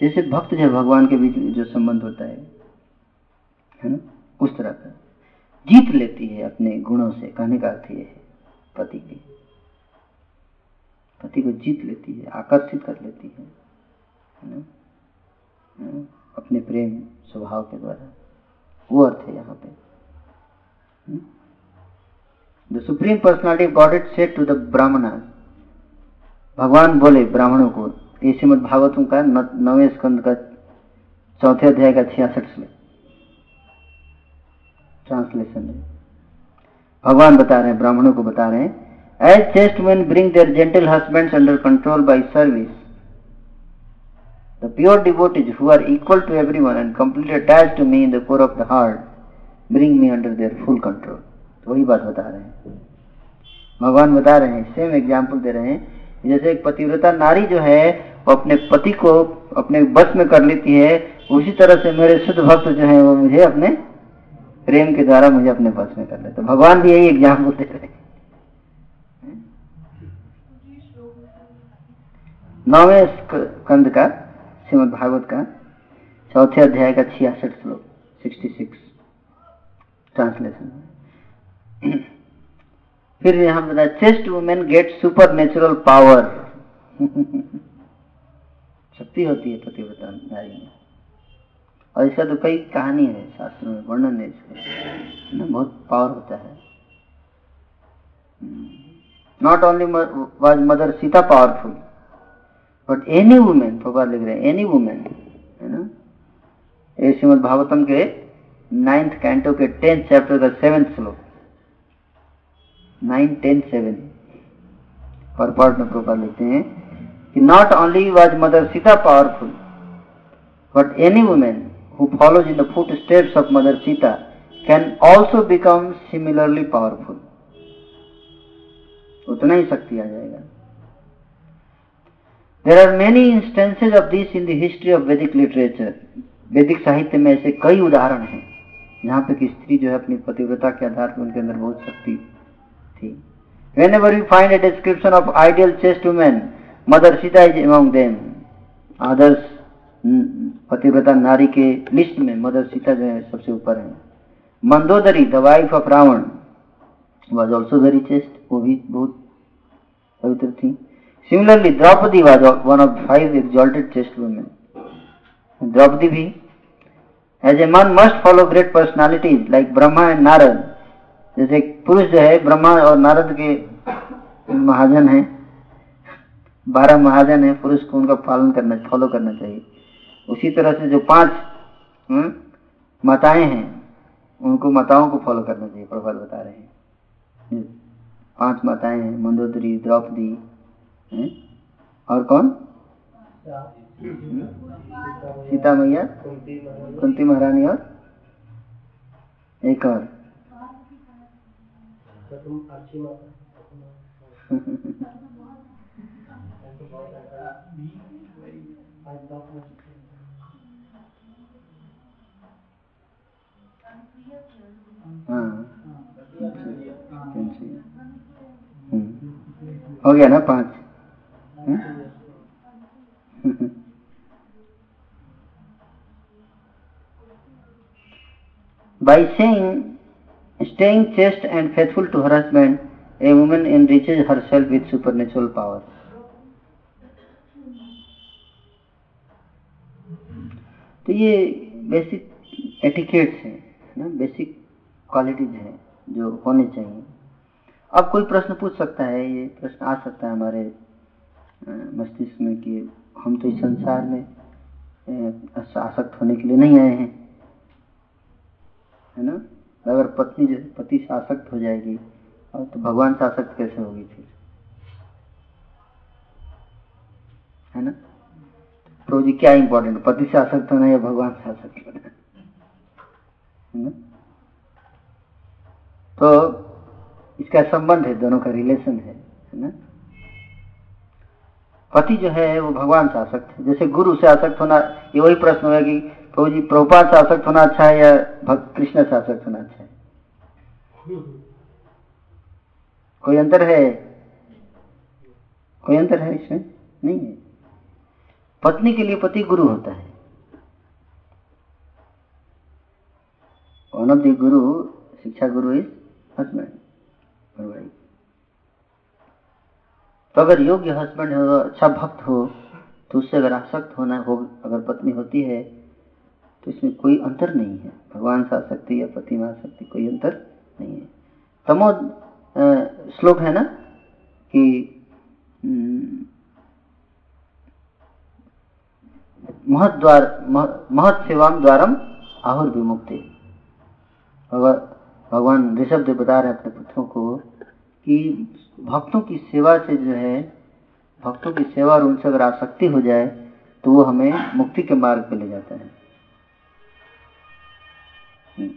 जैसे भक्त जो है, भगवान के बीच जो संबंध होता है है ना, उस तरह का जीत लेती है अपने गुणों से। कहने का अर्थ ये है, पति की, पति को जीत लेती है, आकर्षित कर लेती है ना। अपने प्रेम स्वभाव के द्वारा। वो अर्थ है यहाँ पे। The supreme personality god it said to the brahmana भगवान बोले ब्राह्मणों को ये श्रीमद भागवतों का नवे स्कंद का चौथे अध्याय का छियासठ श्लोक। ट्रांसलेशन है। भगवान बता रहे हैं ब्राह्मणों को बता रहे हैं as chaste men bring their gentle husbands under control by service, the pure devotees who are equal to everyone and completely attached to me in the core of the heart, bring me under their full control. तो वही बात बता रहे हैं। भगवान बता रहे हैं सेम एग्ज़ाम्पल दे रहे हैं। जैसे एक पतिव्रता नारी जो है, वो अपने पति को अपने बस में कर लेती है, उसी तरह से मेरे शुद्ध भक्त जो है, वो मुझे अपने प्रेम के द्वारा मुझे अपने बस में कर लेते भगवान भी यही एग्ज़ाम्पल दे रहे हैं। नौवे स्कंद का श्रीमद भागवत का चौथे अध्याय का छियासठ श्लोक सिक्सटी सिक्स ट्रांसलेशन फिर यहाँ बताया chaste women get supernatural power शक्ति होती है पतिव्रता नारी में। और इसका तो कई कहानी है, शास्त्रों में वर्णन है इसका। बहुत पावर होता है। Not only was mother Sita powerful but any women भगवान लिख रहे हैं एनी वुमेन है ना ये श्रीमद भागवतम के नाइन्थ कैंटो के टेंथ चैप्टर का सेवेंथ श्लोक। नाइन टेन सेवन पर पार्ट में प्रोपाल लिखते हैं कि not only was mother Sita powerful but any women who follows in the footsteps of mother Sita can also become similarly powerful उतना ही शक्ति आ जाएगा। There are many instances of this in the of Vedic literature वैदिक साहित्य में ऐसे कई उदाहरण हैं। यहाँ पे कि स्त्री जो है अपनी पतिव्रता के आधार पर उनके अंदर बहुत शक्ति थी। Whenever you find a description of ideal chaste women mother Sita is among आदर्श पतिव्रता नारी के लिस्ट में मदर सीता जो है सबसे ऊपर है। Mandodari the wife of Ravana was also very chaste वो भी बहुत पवित्र थी। Similarly, Draupadi was one of five exalted chaste women. Draupadi bhi, as a man must follow great personalities like Brahma and Narad. जैसे पुरुष जो है ब्रह्मा और नारद के महाजन हैं बारह महाजन है पुरुष को उनका पालन करना फॉलो करना चाहिए उसी तरह से जो पाँच माताएँ हैं उनको माताओं को फॉलो करना चाहिए प्रभात बता रहे हैं पाँच माताएँ हैं मंदोदरी द्रौपदी और कौन? सीता मैया, कुंती महारानी और एक और। हाँ। हम्म। हो गया ना पाँच? By saying, staying chaste and faithful to her husband, a woman enriches herself with supernatural power. तो ये बेसिक एटिकेट्स हैं ना बेसिक क्वालिटीज हैं जो होने चाहिए अब कोई प्रश्न पूछ सकता है ये प्रश्न आ सकता है हमारे मस्तिष्क में कि हम तो इस संसार में आसक्त होने के लिए नहीं आए हैं। है ना? अगर पत्नी जो पति से आसक्त हो जाएगी, और तो भगवान से आसक्त कैसे होगी फिर? है ना? तो जी क्या इंपॉर्टेंट पति से आसक्त होना या भगवान से आसक्त होना? है ना? तो इसका संबंध है, दोनों का रिलेशन है। पति जो है, वो भगवान से आसक्त है। जैसे गुरु से आसक्त होना, ये वही प्रश्न होगा कि प्रभु जी, प्रभुपाद से आसक्त होना अच्छा है या कृष्ण से आसक्त होना अच्छा है? कोई अंतर है? कोई अंतर है इसमें? नहीं है। पत्नी के लिए पति गुरु होता है। वन ऑफ़ द गुरु, शिक्षा गुरु इज़ हस्बैंड तो अगर योग्य हस्बैंड हो अच्छा भक्त हो तो उससे अगर आसक्त होना हो, अगर पत्नी होती है तो इसमें कोई अंतर नहीं है। भगवान से आसक्ति या पति में आसक्ति कोई अंतर नहीं है। तमो श्लोक है ना, कि महत द्वार महत सेवाम द्वारम आहुर विमुक्ति भगवान ऋषभ देव बता रहे अपने पुत्रों को कि भक्तों की सेवा से जो है भक्तों की सेवा और उनसे अगर आसक्ति हो जाए तो वो हमें मुक्ति के मार्ग पर ले जाता है। हम्म।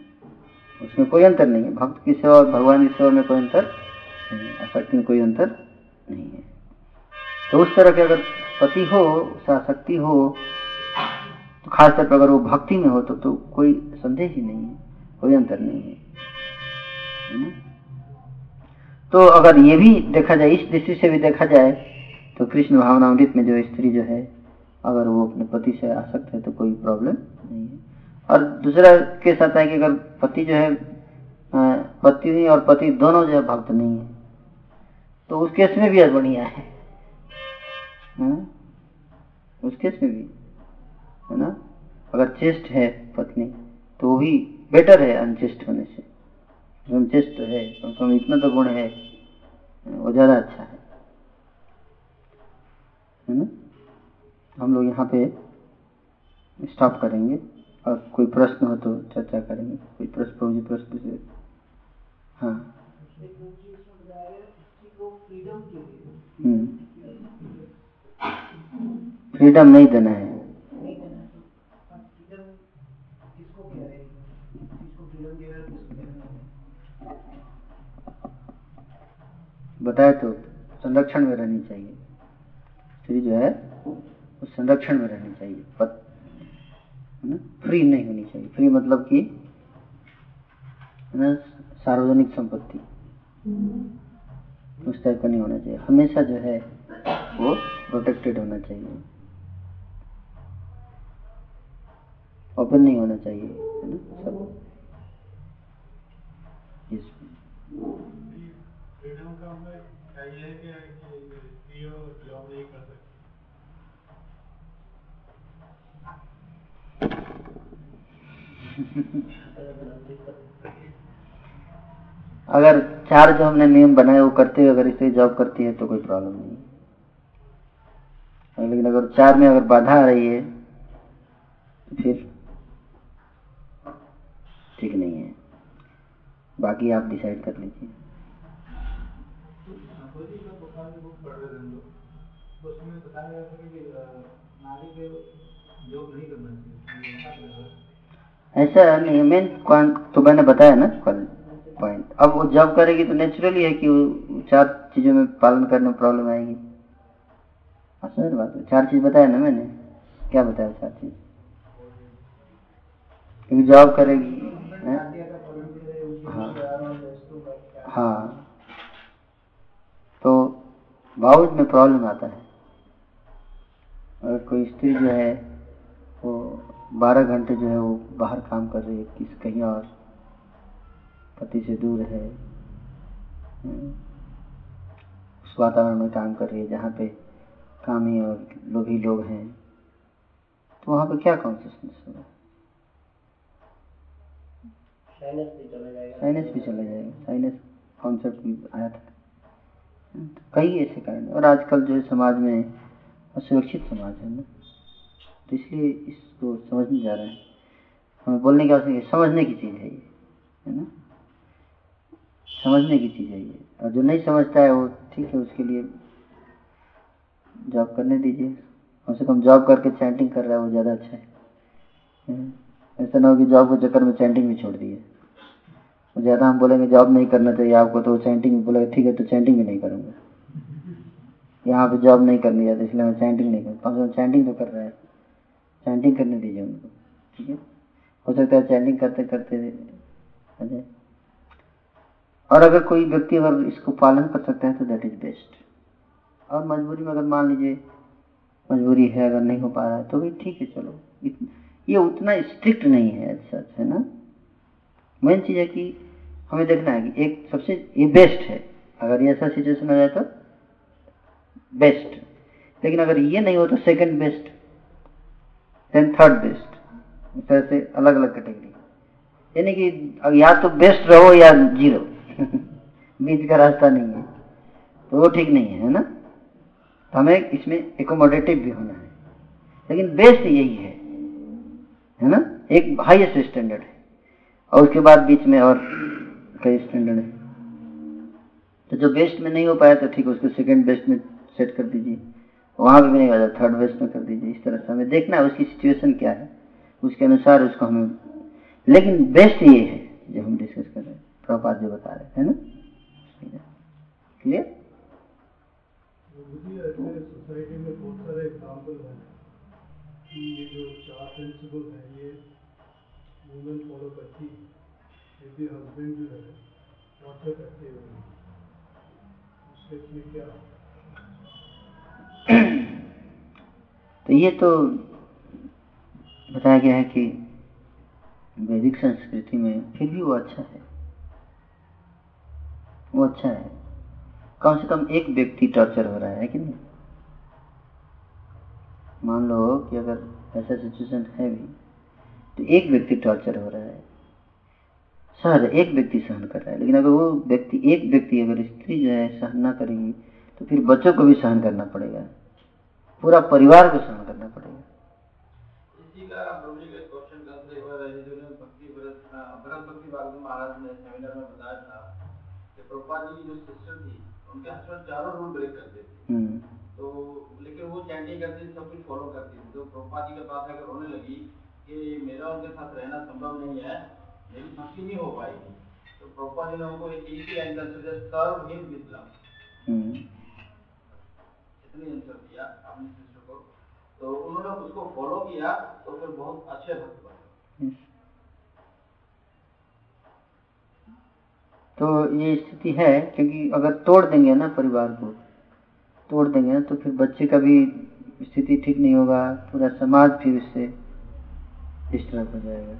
उसमें कोई अंतर नहीं है। भक्त की सेवा और भगवान की सेवा में कोई अंतर नहीं आसक्ति में कोई अंतर नहीं है। तो उस तरह के अगर पति हो आसक्ति हो तो खासतौर पर अगर वो भक्ति में हो तो, तो कोई संदेह ही नहीं है। कोई अंतर नहीं है। तो अगर ये भी देखा जाए, इस दृष्टि से भी देखा जाए तो कृष्ण भावनामृत में जो स्त्री जो है, अगर वो अपने पति से आसक्त है तो कोई प्रॉब्लम नहीं है। और दूसरा के साथ है कि अगर पति जो है पत्नी और पति दोनों जो है भक्त नहीं है तो उस केस में भी बढ़िया है। उस केस में भी, है ना? अगर चेस्ट है पत्नी तो वो भी बेटर है अनचेस्ट होने से। अनचेस्ट तो है कम कम इतना तो गुण है, वो ज़्यादा अच्छा है। है ना? हम लोग यहाँ पे स्टॉप करेंगे, और कोई प्रश्न हो तो चर्चा करेंगे। कोई प्रश्न, प्रभु प्रश्न से। हाँ। फ्रीडम नहीं देना है। बताए तो संरक्षण में रहनी चाहिए। स्त्री जो है वो संरक्षण में रहनी चाहिए। पत फ्री नहीं होनी चाहिए। फ्री मतलब कि सार्वजनिक संपत्ति। उस टाइप का नहीं होना चाहिए। हमेशा जो है वो प्रोटेक्टेड होना चाहिए। ओपन नहीं होना चाहिए है ना सब। फ्रीडम का चाहिए कि जॉब नहीं कर सकते अगर चार जो हमने नियम बनाए, वो करते हुए अगर इसे जॉब करती है तो कोई प्रॉब्लम नहीं। लेकिन अगर चार में अगर बाधा आ रही है तो फिर ठीक नहीं है। बाकी आप डिसाइड कर लीजिए। उसमें बताया गया था कि नारी के नहीं करना चाहिए ऐसा नहीं मेन तो मैंने बताया ना कल पॉइंट अब वो जॉब करेगी तो नेचुरली है कि चार चीज़ों में पालन करने में प्रॉब्लम आएगी। असर बात चार चीज़ बताया ना मैंने। क्या बताया चार चीज़? क्योंकि जॉब करेगी हाँ? हाँ। तो बाउज में प्रॉब्लम आता है। अगर कोई स्त्री जो है वो बारह घंटे जो है वो बाहर काम कर रही है किस कहीं और पति से दूर है हम्म, उस वातावरण में काम कर रही है जहाँ पे कामी और लोभी लोग हैं तो वहाँ पे क्या कॉन्सियसनेस होगा? साइनस भी चला जाएगा। साइनस कॉन्सेप्ट भी आया था। तो कई ऐसे कारण और आजकल जो है समाज में असुरक्षित समाज है ना? तो इसलिए इसको समझने जा रहे हैं। हमें बोलने की आवश्यकता समझने की चीज़ है ये, है ना? समझने की चीज़ है ये। और जो नहीं समझता है वो ठीक है, उसके लिए जॉब करने दीजिए। कम से कम जॉब करके चैंटिंग कर रहा है, वो ज़्यादा अच्छा है। ऐसा ना हो कि जॉब के चक्कर में चैंटिंग भी छोड़ दिए। ज़्यादा हम बोलेंगे जॉब नहीं करना चाहिए आपको तो चैंटिंग बोलेगा, ठीक है तो चैंटिंग भी नहीं करूँगा। यहाँ पे जॉब नहीं करनी जाती, इसलिए मैं चैंटिंग नहीं करता। कम चैंटिंग तो कर रहा है। चैंटिंग करने दीजिए उनको, ठीक है? हो सकता है चैंटिंग करते करते अरे और अगर कोई व्यक्ति अगर इसको पालन कर सकता है तो दैट इज़ बेस्ट और मजबूरी में अगर मान लीजिए, मजबूरी है, अगर नहीं हो पा रहा है तो भी ठीक है, चलो। ये उतना स्ट्रिक्ट नहीं है सच है ना? मेन चीज़ है कि हमें देखना है कि एक सबसे, ये बेस्ट है। अगर ये ऐसा सिचुएशन हो जाए तो बेस्ट लेकिन अगर ये नहीं हो तो second best then third best इस तरह से अलग अलग कैटेगरी यानी कि या तो बेस्ट रहो या ज़ीरो बीच का रास्ता नहीं है। तो वो ठीक नहीं है ना? तो हमें इसमें एकोमोडेटिव भी होना है। लेकिन बेस्ट यही है है ना? एक हाईएस्ट स्टैंडर्ड है। और उसके बाद बीच में और कई स्टैंडर्ड है। तो जो बेस्ट में नहीं हो पाया तो ठीक है, उसको सेकंड बेस्ट में सेट कर दीजिए। वहाँ पर भी नहीं हो थर्ड बेस्ट में कर दीजिए, इस तरह से हमें देखना है उसकी सिचुएशन क्या है, उसके अनुसार उसको हमें लेकिन बेस्ट ये है जो हम डिस्कस कर रहे हैं। प्रपात जो बता रहे है ना? क्लियर सोसाइटी में बहुत सारे एग्ज़ाम्पल हैं कि ये जो चार प्रिंसिपल हैं, ये वुमेन फॉलो करती है यदि हस्बैंड जो है टॉर्चर करते हैं। उसके क्या तो ये तो बताया गया है कि वैदिक संस्कृति में फिर भी वो अच्छा है। वो अच्छा है। कम से कम एक व्यक्ति टॉर्चर हो रहा है कि नहीं? मान लो कि अगर ऐसा सिचुएशन है भी तो एक व्यक्ति टॉर्चर हो रहा है। सह एक व्यक्ति सहन कर रहा है, लेकिन अगर वो व्यक्ति एक व्यक्ति, अगर स्त्री जो है, सहन ना करेगी तो फिर बच्चों को भी सहन करना पड़ेगा। पूरा परिवार को सहन करना पड़ेगा। महाराज ने सेमिनार में बताया था कि जी की जो सिस्टर थी उनके हस्बैंड चारों रूल ब्रेक करते थे हम्म। तो लेकिन वो चैंटिंग करती सब कुछ फॉलो करती थी। तो प्रोपा जी के पास अगर रोने लगी कि मेरा उनके साथ रहना संभव नहीं है मेरी भक्ति नहीं हो पाएगी तो प्रोपा जी ने उनको एक इजी एंगल से सर्व हिम विद लव इतनी आंसर अपने सिस्टर को। तो उन्होंने उसको फॉलो किया तो फिर बहुत अच्छे भक्त बने। तो ये स्थिति है, क्योंकि अगर तोड़ देंगे ना परिवार को, तोड़ देंगे ना तो फिर बच्चे का भी स्थिति ठीक नहीं होगा, पूरा समाज फिर इससे डिस्टर्ब हो जाएगा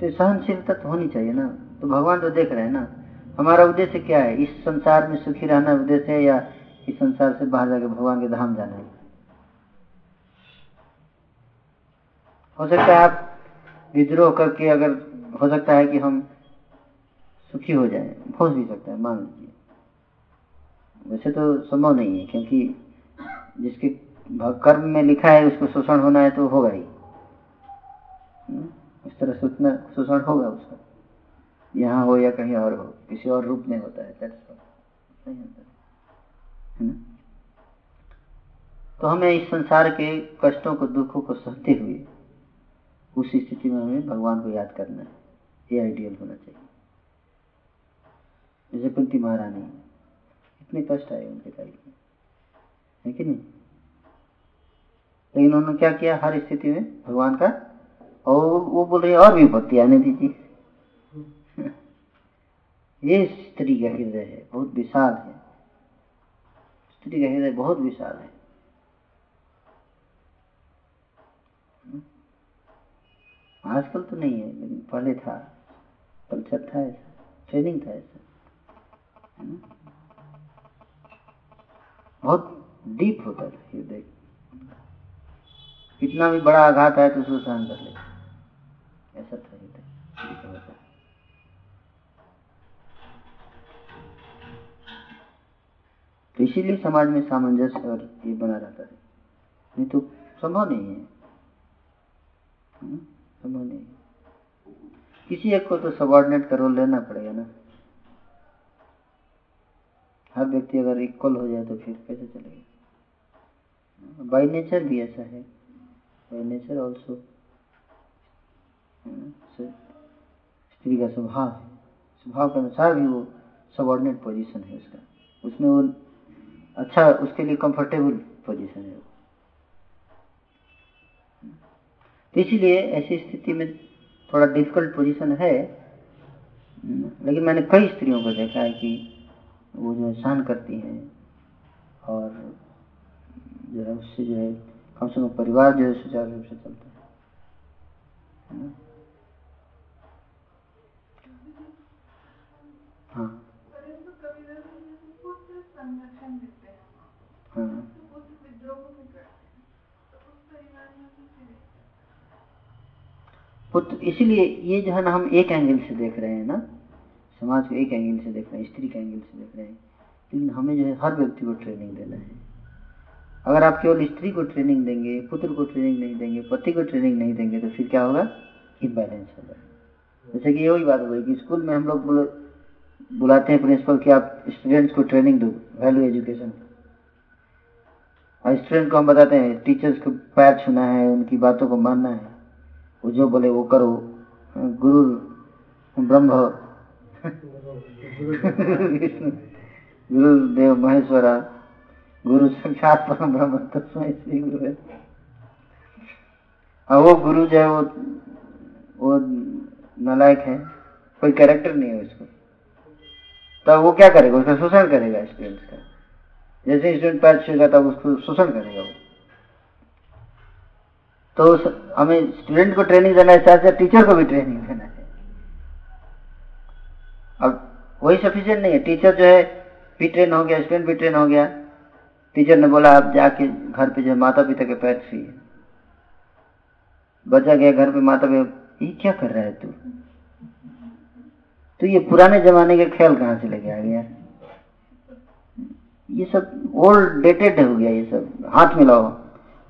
तो सहनशीलता तो होनी चाहिए ना। तो भगवान तो देख रहे हैं ना, हमारा उद्देश्य क्या है? इस संसार में सुखी रहना उद्देश्य है या इस संसार से बाहर जाकर भगवान के धाम जाना है। हो सकता है आप विद्रोह करके अगर हो सकता है कि हम सुखी हो जाए हो भी सकता है, मान लीजिए। वैसे तो संभव नहीं है, क्योंकि जिसके कर्म में लिखा है उसको शोषण होना है तो होगा ही। इस तरह सूचना शोषण होगा उसका। यहाँ हो या कहीं और हो, किसी और रूप में होता है नहीं होता। तो हमें इस संसार के कष्टों को, दुखों को सहते हुए उस स्थिति में हमें भगवान को याद करना है। ये आइडियल होना चाहिए। जैसे कुंती महारानी, इतने कष्ट आए उनके लाइफ में है कि नहीं? लेकिन उन्होंने क्या किया? हर स्थिति में भगवान का, और वो बोल रही और भी भक्ति आने दीजिए। ये स्त्री का हृदय है, बहुत विशाल है। स्त्री का हृदय बहुत विशाल है। आजकल तो नहीं है, लेकिन पहले था। कल्चर था ऐसा ट्रेनिंग था ऐसा। बहुत डीप होता था हृदय। कितना भी बड़ा आघात आए तो उसको सहन कर ले ऐसा था। तो इसीलिए समाज में सामंजस्य और ये बना रहता है। नहीं तो संभव नहीं है। संभव नहीं है। किसी एक को तो सबॉर्डिनेट का रोल लेना पड़ेगा ना। हर व्यक्ति अगर इक्वल हो जाए तो फिर कैसे चलेगा? बाई नेचर भी ऐसा है। बाई नेचर ऑल्सो स्त्री का स्वभाव है। स्वभाव के अनुसार भी वो सबॉर्डिनेट पोजीशन है उसका। उसमें वो अच्छा उसके लिए कंफर्टेबल पोजीशन है तो इसीलिए ऐसी स्थिति में थोड़ा डिफ़िकल्ट पोजीशन है। लेकिन मैंने कई स्त्रियों को देखा है कि वो जो सहन करती हैं और जो है, उससे जो है, कम से कम परिवार जो है, सुचारू रूप से चलता हाँ। हाँ। पुत्र इसीलिए ये जो है ना हम एक एंगल से देख रहे हैं ना। समाज को एक एंगल से देख रहे हैं, स्त्री के एंगल से देख रहे हैं। लेकिन हमें जो है हर व्यक्ति को ट्रेनिंग देना है। अगर आप केवल स्त्री को ट्रेनिंग देंगे, पुत्र को ट्रेनिंग नहीं देंगे, पति को ट्रेनिंग नहीं देंगे तो फिर क्या होगा? इम्बैलेंस होगा। जैसे कि यही बात हुई कि स्कूल में हम लोग बुलाते हैं प्रिंसिपल कि आप स्टूडेंट्स को ट्रेनिंग दो वैल्यू एजुकेशन और स्टूडेंट को हम बताते हैं टीचर्स को पैर छूना है, उनकी बातों को मानना है। वो जो बोले, वो करो। गुरु ब्रह्म। गुरुदेव महेश्वरा। गुरु साक्षात परम ब्रह्म तस्मय श्री गुरु और वो गुरु जो है, वो वो नलायक है। कोई कैरेक्टर नहीं है उसको। तो वो क्या करेगा? उसका शोषण करेगा स्टूडेंट्स का। जैसे स्टूडेंट पैर छेगा तब उसको शोषण करेगा वो। तो हमें स्टूडेंट को ट्रेनिंग देना है साथ साथ टीचर को भी ट्रेनिंग देना है। अब वही सफिशियंट नहीं है। टीचर जो है, भी ट्रेन हो गया स्टूडेंट भी ट्रेन हो गया। टीचर ने बोला, आप जाके घर पे जो माता पिता के पैर छुए बच्चा गया घर पे माता पिता ये क्या कर रहा है तू? तो ये पुराने जमाने के ख्याल कहाँ से लेके आ गया ये सब ओल्ड डेटेड हो गया ये सब। हाथ मिलाओ।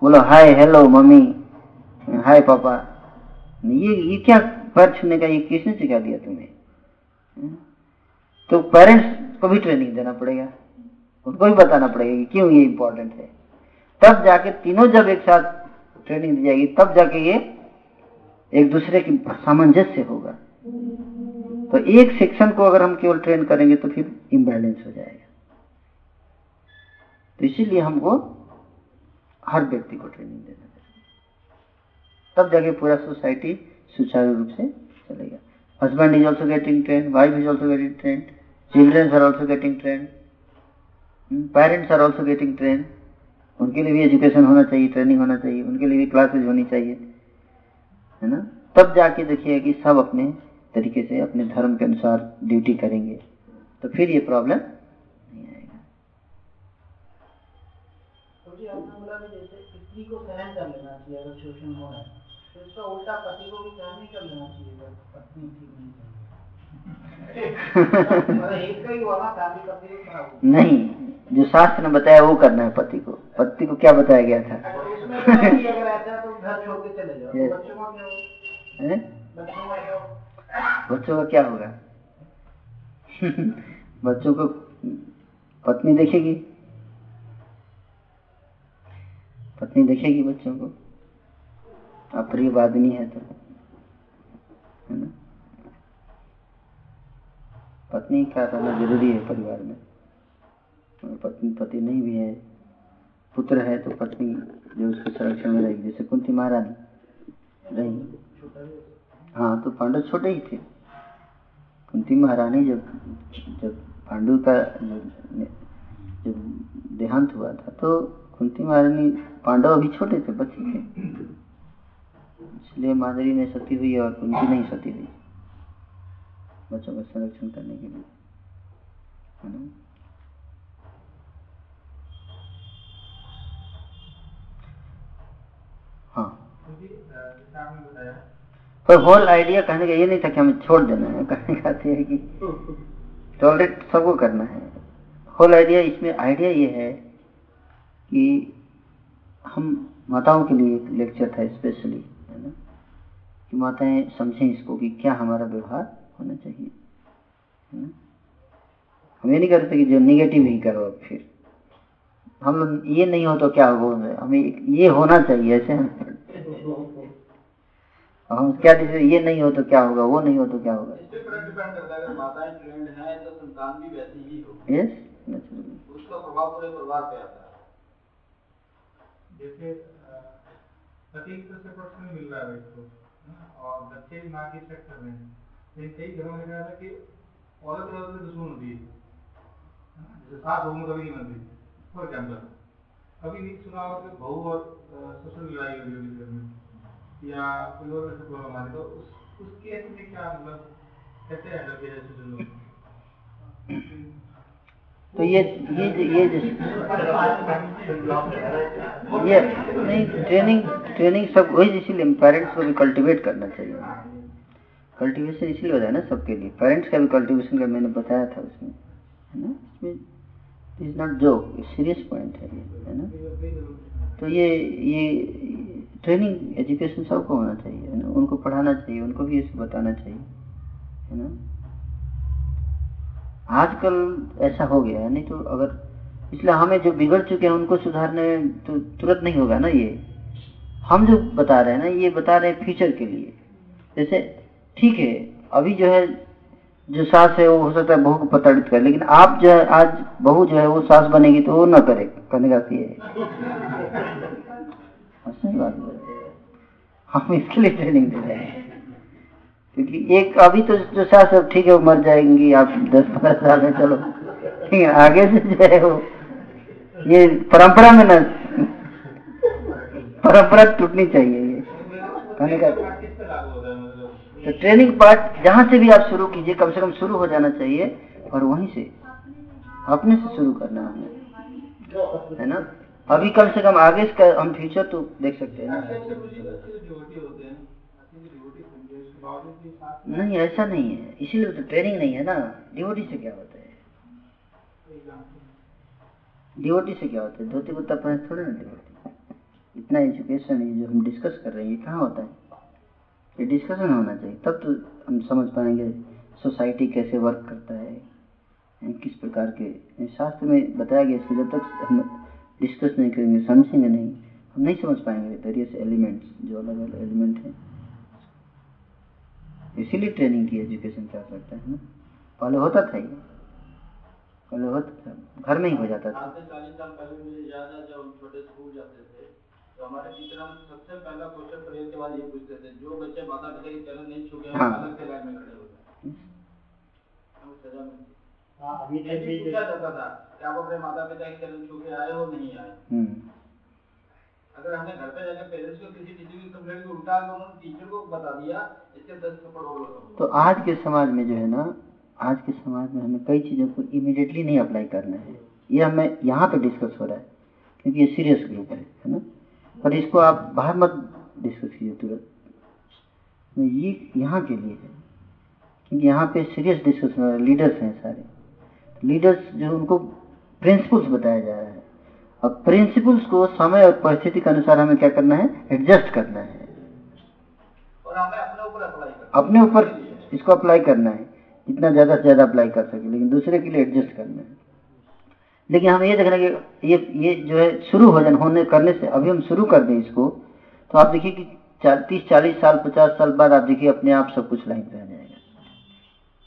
बोलो हाय हेलो मम्मी हाय पापा ये ये क्या पैर छूने का, ये किसने सिखा दिया तुम्हें? तो पेरेंट्स को भी ट्रेनिंग देना पड़ेगा। उनको भी बताना पड़ेगा कि क्यों ये इम्पोर्टेंट है। तब जाके तीनों जब एक साथ ट्रेनिंग दी जाएगी, तब जाके ये एक दूसरे की सामंजस्य होगा। तो एक सेक्शन को अगर हम केवल ट्रेन करेंगे तो फिर इम्बैलेंस हो जाएगा। तो इसीलिए हमको हर व्यक्ति को ट्रेनिंग देना तब जाके पूरा सोसाइटी सुचारू रूप से चलेगा। Husband is also getting train wife is also getting train children are also getting train parents are also getting train उनके लिए भी एजुकेशन होना चाहिए ट्रेनिंग होना चाहिए, उनके लिए भी क्लासेज होनी चाहिए, है ना? तब जाके देखिए कि सब अपने तरीके से, अपने धर्म के अनुसार ड्यूटी करेंगे। तो फिर ये प्रॉब्लम नहीं आएगा तो जी आपने बोला कि जैसे स्त्री को सहन कर लेना चाहिए अगर शोषण हो रहा है तो इसका उल्टा पति को भी सहन नहीं कर लेना चाहिए अगर पत्नी ठीक नहीं नहीं जो शास्त्र ने बताया वो करना है पति को। पति को क्या बताया गया था? बच्चों का क्या होगा? बच्चों को पत्नी देखेगी? पत्नी देखेगी बच्चों को। अप्रियवादिनी है तो है ना? पत्नी का रहना ज़रूरी है परिवार में। पत्नी, पति नहीं भी है, पुत्र है तो पत्नी जो उसके संरक्षण में रहेगी। जैसे कुंती महारानी रही। हाँ तो पांडव छोटे ही थे। कुंती महारानी जब जब पांडु का जब देहांत हुआ था तो कुंती महारानी पांडव अभी छोटे थे, बच्चे थे। इसलिए माधुरी ने सती हुई और कुंती नहीं सती हुई। बच्चों का संरक्षण करने के लिए। है पर होल आइडिया कहने का ये नहीं था कि हमें छोड़ देना है। कहने का है कि टॉलरेट सबको करना है। होल आइडिया इसमें आइडिया ये है कि हम माताओं के लिए एक लेक्चर था स्पेशली है ना? कि माताएँ समझें इसको कि क्या हमारा व्यवहार होना चाहिए है ना? हम ये नहीं करते कि जो निगेटिव ही करो अब फिर। हम ये नहीं हो तो क्या होगा हमें ये होना चाहिए ऐसे हम क्या ये नहीं हो तो क्या होगा वो नहीं हो तो क्या होगा? डिपेंड करता है अगर माताएँ ट्रेंड हैं तो संतान भी वैसी ही होगी। यस नेचुरली उसका प्रभाव पूरे परिवार पे आता है। जैसे अ, पति की तरफ़ से प्रोटेक्शन मिल रहा है भाई को है ना? और बच्चे भी माँ की चेक कर रहे हैं। लेकिन कई घरों में जाता है कि औरत औरत से दुश्मन होती है है जैसे सास बहू में कभी नहीं बनती फॉर एग्ज़ाम्पल कभी नहीं सुना होगा कि बहू और ससुर की लड़ाई हुई होगी घर में। या कोई और ऐसे प्रॉब्लम आ रही तो उस उस केस में क्या मतलब कैसे हैंडल किया जाए तो ये ये ये ये नहीं ट्रेनिंग ट्रेनिंग सब वही इसीलिए पेरेंट्स को भी कल्टीवेट करना चाहिए। कल्टीवेशन इसलिए होता है ना सबके लिए। पेरेंट्स का भी कल्टीवेशन का मैंने बताया था उसमें, है ना? इसमें is not joke serious point है ये, है ना? तो ये ये ट्रेनिंग एजुकेशन सबको होना चाहिए, है ना? उनको पढ़ाना चाहिए, उनको भी इसको बताना चाहिए, है ना? आजकल ऐसा हो गया है नहीं तो अगर इसलिए हमें जो बिगड़ चुके हैं उनको सुधारने में तो तुरंत नहीं होगा ना ये? हम जो बता रहे हैं ना ये बता रहे हैं फ्यूचर के लिए। जैसे ठीक है अभी जो है जो सास है वो हो सकता है बहू को प्रताड़ित करे लेकिन आप जो है आज बहू जो है वो सास बनेगी तो वो ना करे करने का ये है। हाँ, सही बात हम इसके लिए ट्रेनिंग दे रहे हैं। क्योंकि एक अभी तो जो सास अब ठीक है, वो मर जाएँगी, आप दस पंद्रह साल में चलो। ठीक है, आगे से जो है वो, ये परंपरा में ना, परंपरा टूटनी चाहिए ये। का तो ट्रेनिंग पार्ट जहाँ से भी आप शुरू कीजिए, कम से कम शुरू हो जाना चाहिए, और वहीं से, अपने से शुरू करना हमें है ना? अभी कम से कम आगे इसका हम फ्यूचर तो देख सकते हैं ना। नहीं, ऐसा नहीं है। इसीलिए तो ट्रेनिंग नहीं है ना। डिवोटी से क्या होता है? डिवोटी से क्या होता है? धोती कुत्ता पहन थोड़े ना डिवोटी इतना एजुकेशन है जो हम डिस्कस कर रहे हैं, ये कहाँ होता है? ये डिस्कशन होना चाहिए। तब तो हम समझ पाएँगे सोसाइटी कैसे वर्क करता है किस प्रकार के। शास्त्र में बताया गया इसको जब तक हम डिस्कस नहीं करेंगे, समझेंगे नहीं, हम नहीं समझ पाएँगे वेरियस एलिमेंट्स जो अलग अलग एलिमेंट हैं। इसीलिए ट्रेनिंग की एजुकेशन क्या करता है ना? पहले होता था ये। पहले होता था। घर में ही हो जाता था। आज से चालीस साल पहले मुझे याद जब हम छोटे स्कूल जाते थे तो हमारे टीचर हम सबसे पहला क्वेश्चन प्रेयर के बाद ये पूछते थे जो बच्चे माता पिता के चरण नहीं छू गए हाँ। अलग से लाइन में खड़े हो जाए? हमें सजा मिलती हाँ अभी पूछा जाता था कि आप अपने माता पिता के चरण छू के आए हो नहीं आए? हम्म। अगर हमने घर पे जाकर पेरेंट्स को किसी टीचर की कंप्लेंट को उल्टा के उन्होंने टीचर को बता दिया, इसके दस थप्पड़ और लगाओ तो आज के समाज में जो है ना, आज के समाज में हमें कई चीज़ों को इमीडिएटली नहीं अप्लाई करना है। ये हमें यहाँ पे डिस्कस हो रहा है, क्योंकि ये सीरियस ग्रुप है है ना? पर इसको आप बाहर मत डिस्कस कीजिए तुरंत। तो ये यहाँ के लिए है, क्योंकि यहाँ पे सीरियस डिस्कस हो रहा है लीडर्स हैं सारे। लीडर्स जो उनको प्रिंसिपल्स बताया जा रहा है अब प्रिंसिपल्स को समय और परिस्थिति के अनुसार हमें क्या करना है? एडजस्ट करना है। और हमें अपने ऊपर अप्लाई करना अपने ऊपर इसको अप्लाई करना है। जितना ज़्यादा से ज़्यादा अप्लाई कर सके लेकिन दूसरे के लिए एडजस्ट करना है। लेकिन हम ये देखना कि ये ये जो है शुरू हो जाने होने करने से अभी हम शुरू कर दें इसको तो आप देखिए कि तीस चालीस साल पचास साल बाद आप देखिए अपने आप सब कुछ लाइन पे आ जाएगा।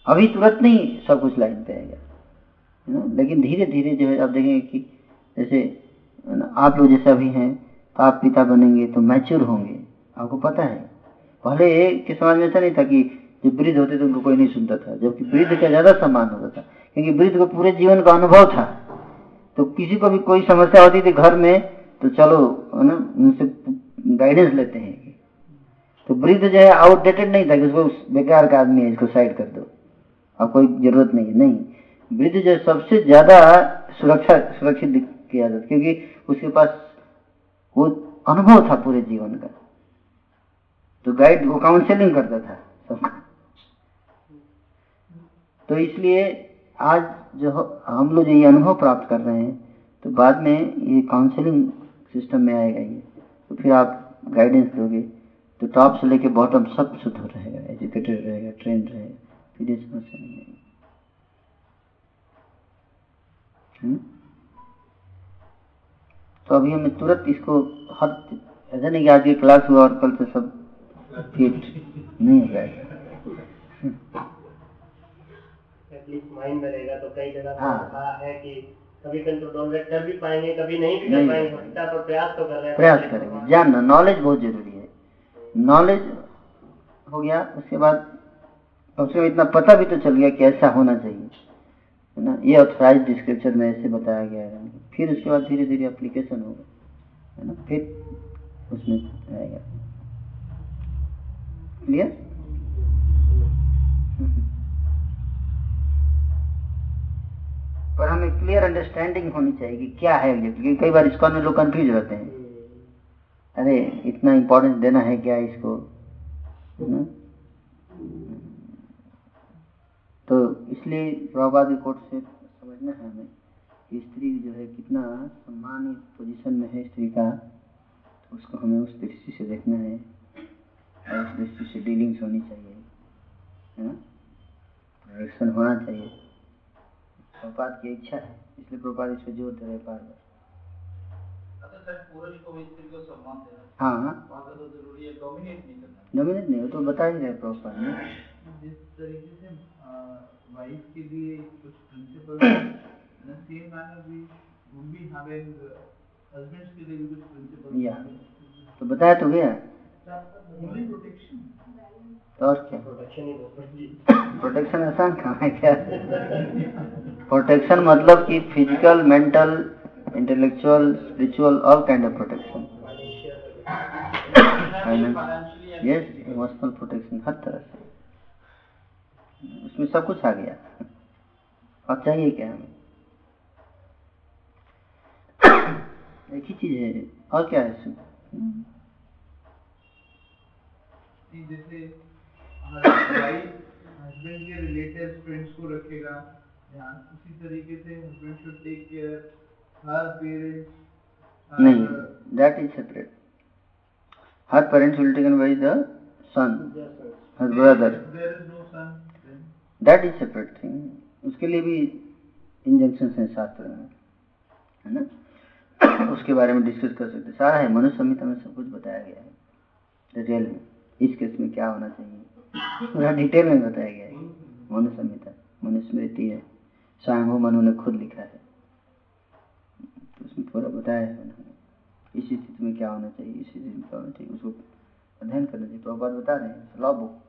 अभी तुरंत नहीं सब कुछ लाइन पे आएगा। लेकिन धीरे धीरे जो है आप देखेंगे कि जैसे आप लोग जैसे अभी हैं तो आप पिता बनेंगे तो मैच्योर होंगे। आपको पता है। पहले के समाज में ऐसा नहीं था कि जब वृद्ध होते थे उनको कोई नहीं सुनता था, जबकि वृद्ध का ज़्यादा सम्मान होता था, क्योंकि वृद्ध को पूरे जीवन का अनुभव था। तो किसी को भी कोई समस्या होती थी घर में तो चलो, है ना, उनसे गाइडेंस लेते हैं। तो वृद्ध जो है आउटडेटेड नहीं था कि उसको बेकार का आदमी है, इसको साइड कर दो। अब कोई ज़रूरत नहीं है। नहीं, वृद्ध जो सबसे ज़्यादा सुरक्षा, सुरक्षित किया जाता क्योंकि उसके पास वो अनुभव था पूरे जीवन का। तो गाइड वो काउंसलिंग करता था तो इसलिए आज जो हम लोग ये अनुभव प्राप्त कर रहे हैं तो बाद में ये काउंसलिंग सिस्टम में आएगा ये तो फिर आप गाइडेंस दोगे तो टॉप से लेके बॉटम सब शुद्ध रहेगा एजुकेटेड रहेगा ट्रेंड रहेगा, फिर ये समस्या नहीं आएगी। हम्म? तो अभी हमें तुरंत इसको हर ऐसा नहीं कि आज ये क्लास हुआ और कल से सब फिट नहीं हो जाएगा। माइंड में रहेगा तो कई जगह हाँ। है कि कभी कंट्रोल कर भी पाएँगे कभी नहीं भी कर पाएँगे कर प्रयास तो कर रहे हैं। प्रयास करेंगे। जानना नॉलेज बहुत ज़रूरी है। नॉलेज हो गया उसके बाद कम से कम इतना पता भी तो चल गया कि ऐसा होना चाहिए। है ना? ये ऑथराइज डिस्क्रिप्शन में ऐसे बताया गया है। फिर उसके बाद धीरे धीरे एप्लीकेशन होगा, है ना? फिर उसमें आएगा। क्लियर पर हमें क्लियर अंडरस्टैंडिंग होनी चाहिए कि क्या है ये क्योंकि कई बार इसको लोग कंफ्यूज रहते हैं। अरे, इतना इम्पोर्टेंस देना है क्या इसको? ना? तो इसलिए प्रभुपाद कोर्ट से समझना है हमें। स्त्री जो है कितना सम्मानित पोजीशन में है स्त्री का तो उसको हमें उस दृष्टि से देखना है और उस दृष्टि से डीलिंग्स होनी चाहिए है ना? प्रोडक्शन होना चाहिए। प्रभुपाद की इच्छा है इसलिए प्रभुपाद इस पर ज़ोर दे रहे बार बार। अच्छा सर पुरुष को भी स्त्री को सम्मान देना हाँ। हाँ तो डोमिनेट नहीं डोमिनेट हो तो बता ही रहे प्रभुपाद ने? जिस तरीके से वाइफ के लिए कुछ प्रिंसिपल बी हैविंग हस्बैंड्स के लिए भी कुछ प्रिंसिपल या। तो बताया तो गया। तो और क्या? प्रोटेक्शन ही आसान काम है क्या? प्रोटेक्शन मतलब कि physical mental intellectual spiritual all kind of protection yes emotional protection हर तरह से। उसमें सब कुछ आ गया। अब चाहिए क्या हमें? एक ही चीज़ है और क्या है इसमें जैसे हस्बैंड के फ्रेंड्स को रखेगा ध्यान उसी तरीके से husband should take care her parents नहीं that is separate her parents will taken by the son her brother that is separate thing उसके लिए भी इंजंक्शन है शास्त्र में है ना? उसके बारे में डिस्कस कर सकते सारा है मनुष्य संहिता में सब कुछ बताया गया है डिटेल में इस केस में क्या होना चाहिए पूरा डिटेल में बताया गया है मनुष्य संहिता मनुस्मृति है स्वयं मनु ने खुद लिखा है तो उसमें पूरा बताया है उन्होंने इस स्थिति में क्या होना चाहिए इस स्थिति में क्या होना चाहिए उसको अध्ययन करना चाहिए प्रभुपाद बता रहे हैं लॉ बुक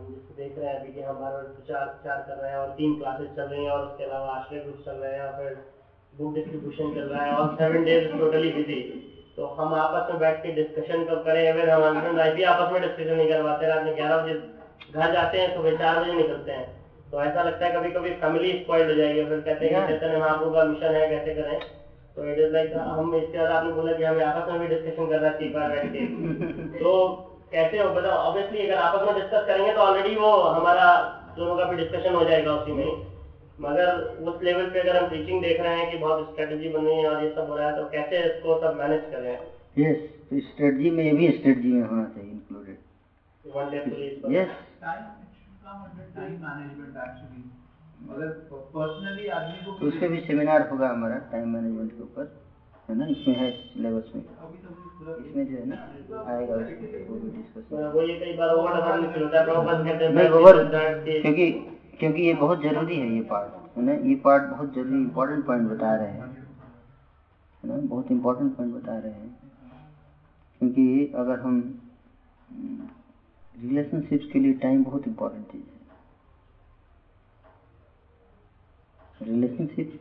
हम जिसको देख रहे हैं अभी कि हम बार बार प्रचार प्रचार कर रहे हैं और तीन क्लासेस चल रही हैं और उसके अलावा आश्रय ग्रुप चल रहे हैं और फिर बुक डिस्ट्रीब्यूशन चल रहा है और सेवन डेज़ टोटली बिज़ी तो हम आपस में बैठ के डिस्कशन कब करें? अगर हम हस्बैंड वाइफ भी आपस में डिस्कशन नहीं करवाते रात में ग्यारह बजे घर जाते हैं सुबह चार बजे निकलते हैं। तो ऐसा लगता है कभी कभी फैमिली स्पॉइल्ड हो जाएगी फिर कहते हैं कि चैतन्य महाप्रभु का मिशन है कैसे करें? तो इट इज़ लाइक हम इसके बाद आपने बोला कि हमें आपस में भी डिस्कशन करना चाहिए बार बैठ के। तो कैसे हो बताओ। ऑब्वियसली अगर आपस में डिस्कस करेंगे तो ऑलरेडी वो हमारा दोनों का भी डिस्कशन हो जाएगा उसी में। मगर उस लेवल पे अगर हम टीचिंग देख रहे हैं कि बहुत स्ट्रेटजी बन रही है और ये सब हो रहा है तो कैसे इसको सब मैनेज करें यस तो स्ट्रेटजी में ये भी स्ट्रेटजी में होना चाहिए included police yes time it should come under time management actually अगर पर्सनली आदमी को तो उसके भी सेमिनार होगा हमारा टाइम मैनेजमेंट के ऊपर। है ना? इसमें है सिलेबस में। अभी तो इसमें जो है ना क्योंकि क्योंकि ये बहुत ज़रूरी है ये पार्ट है ना ये पार्ट बहुत ज़रूरी इंपॉर्टेंट पॉइंट बता रहे हैं। है ना? बहुत इंपॉर्टेंट पॉइंट बता रहे हैं। क्योंकि अगर हम रिलेशनशिप्स के लिए टाइम बहुत इम्पोर्टेंट चीज़ है। रिलेशनशिप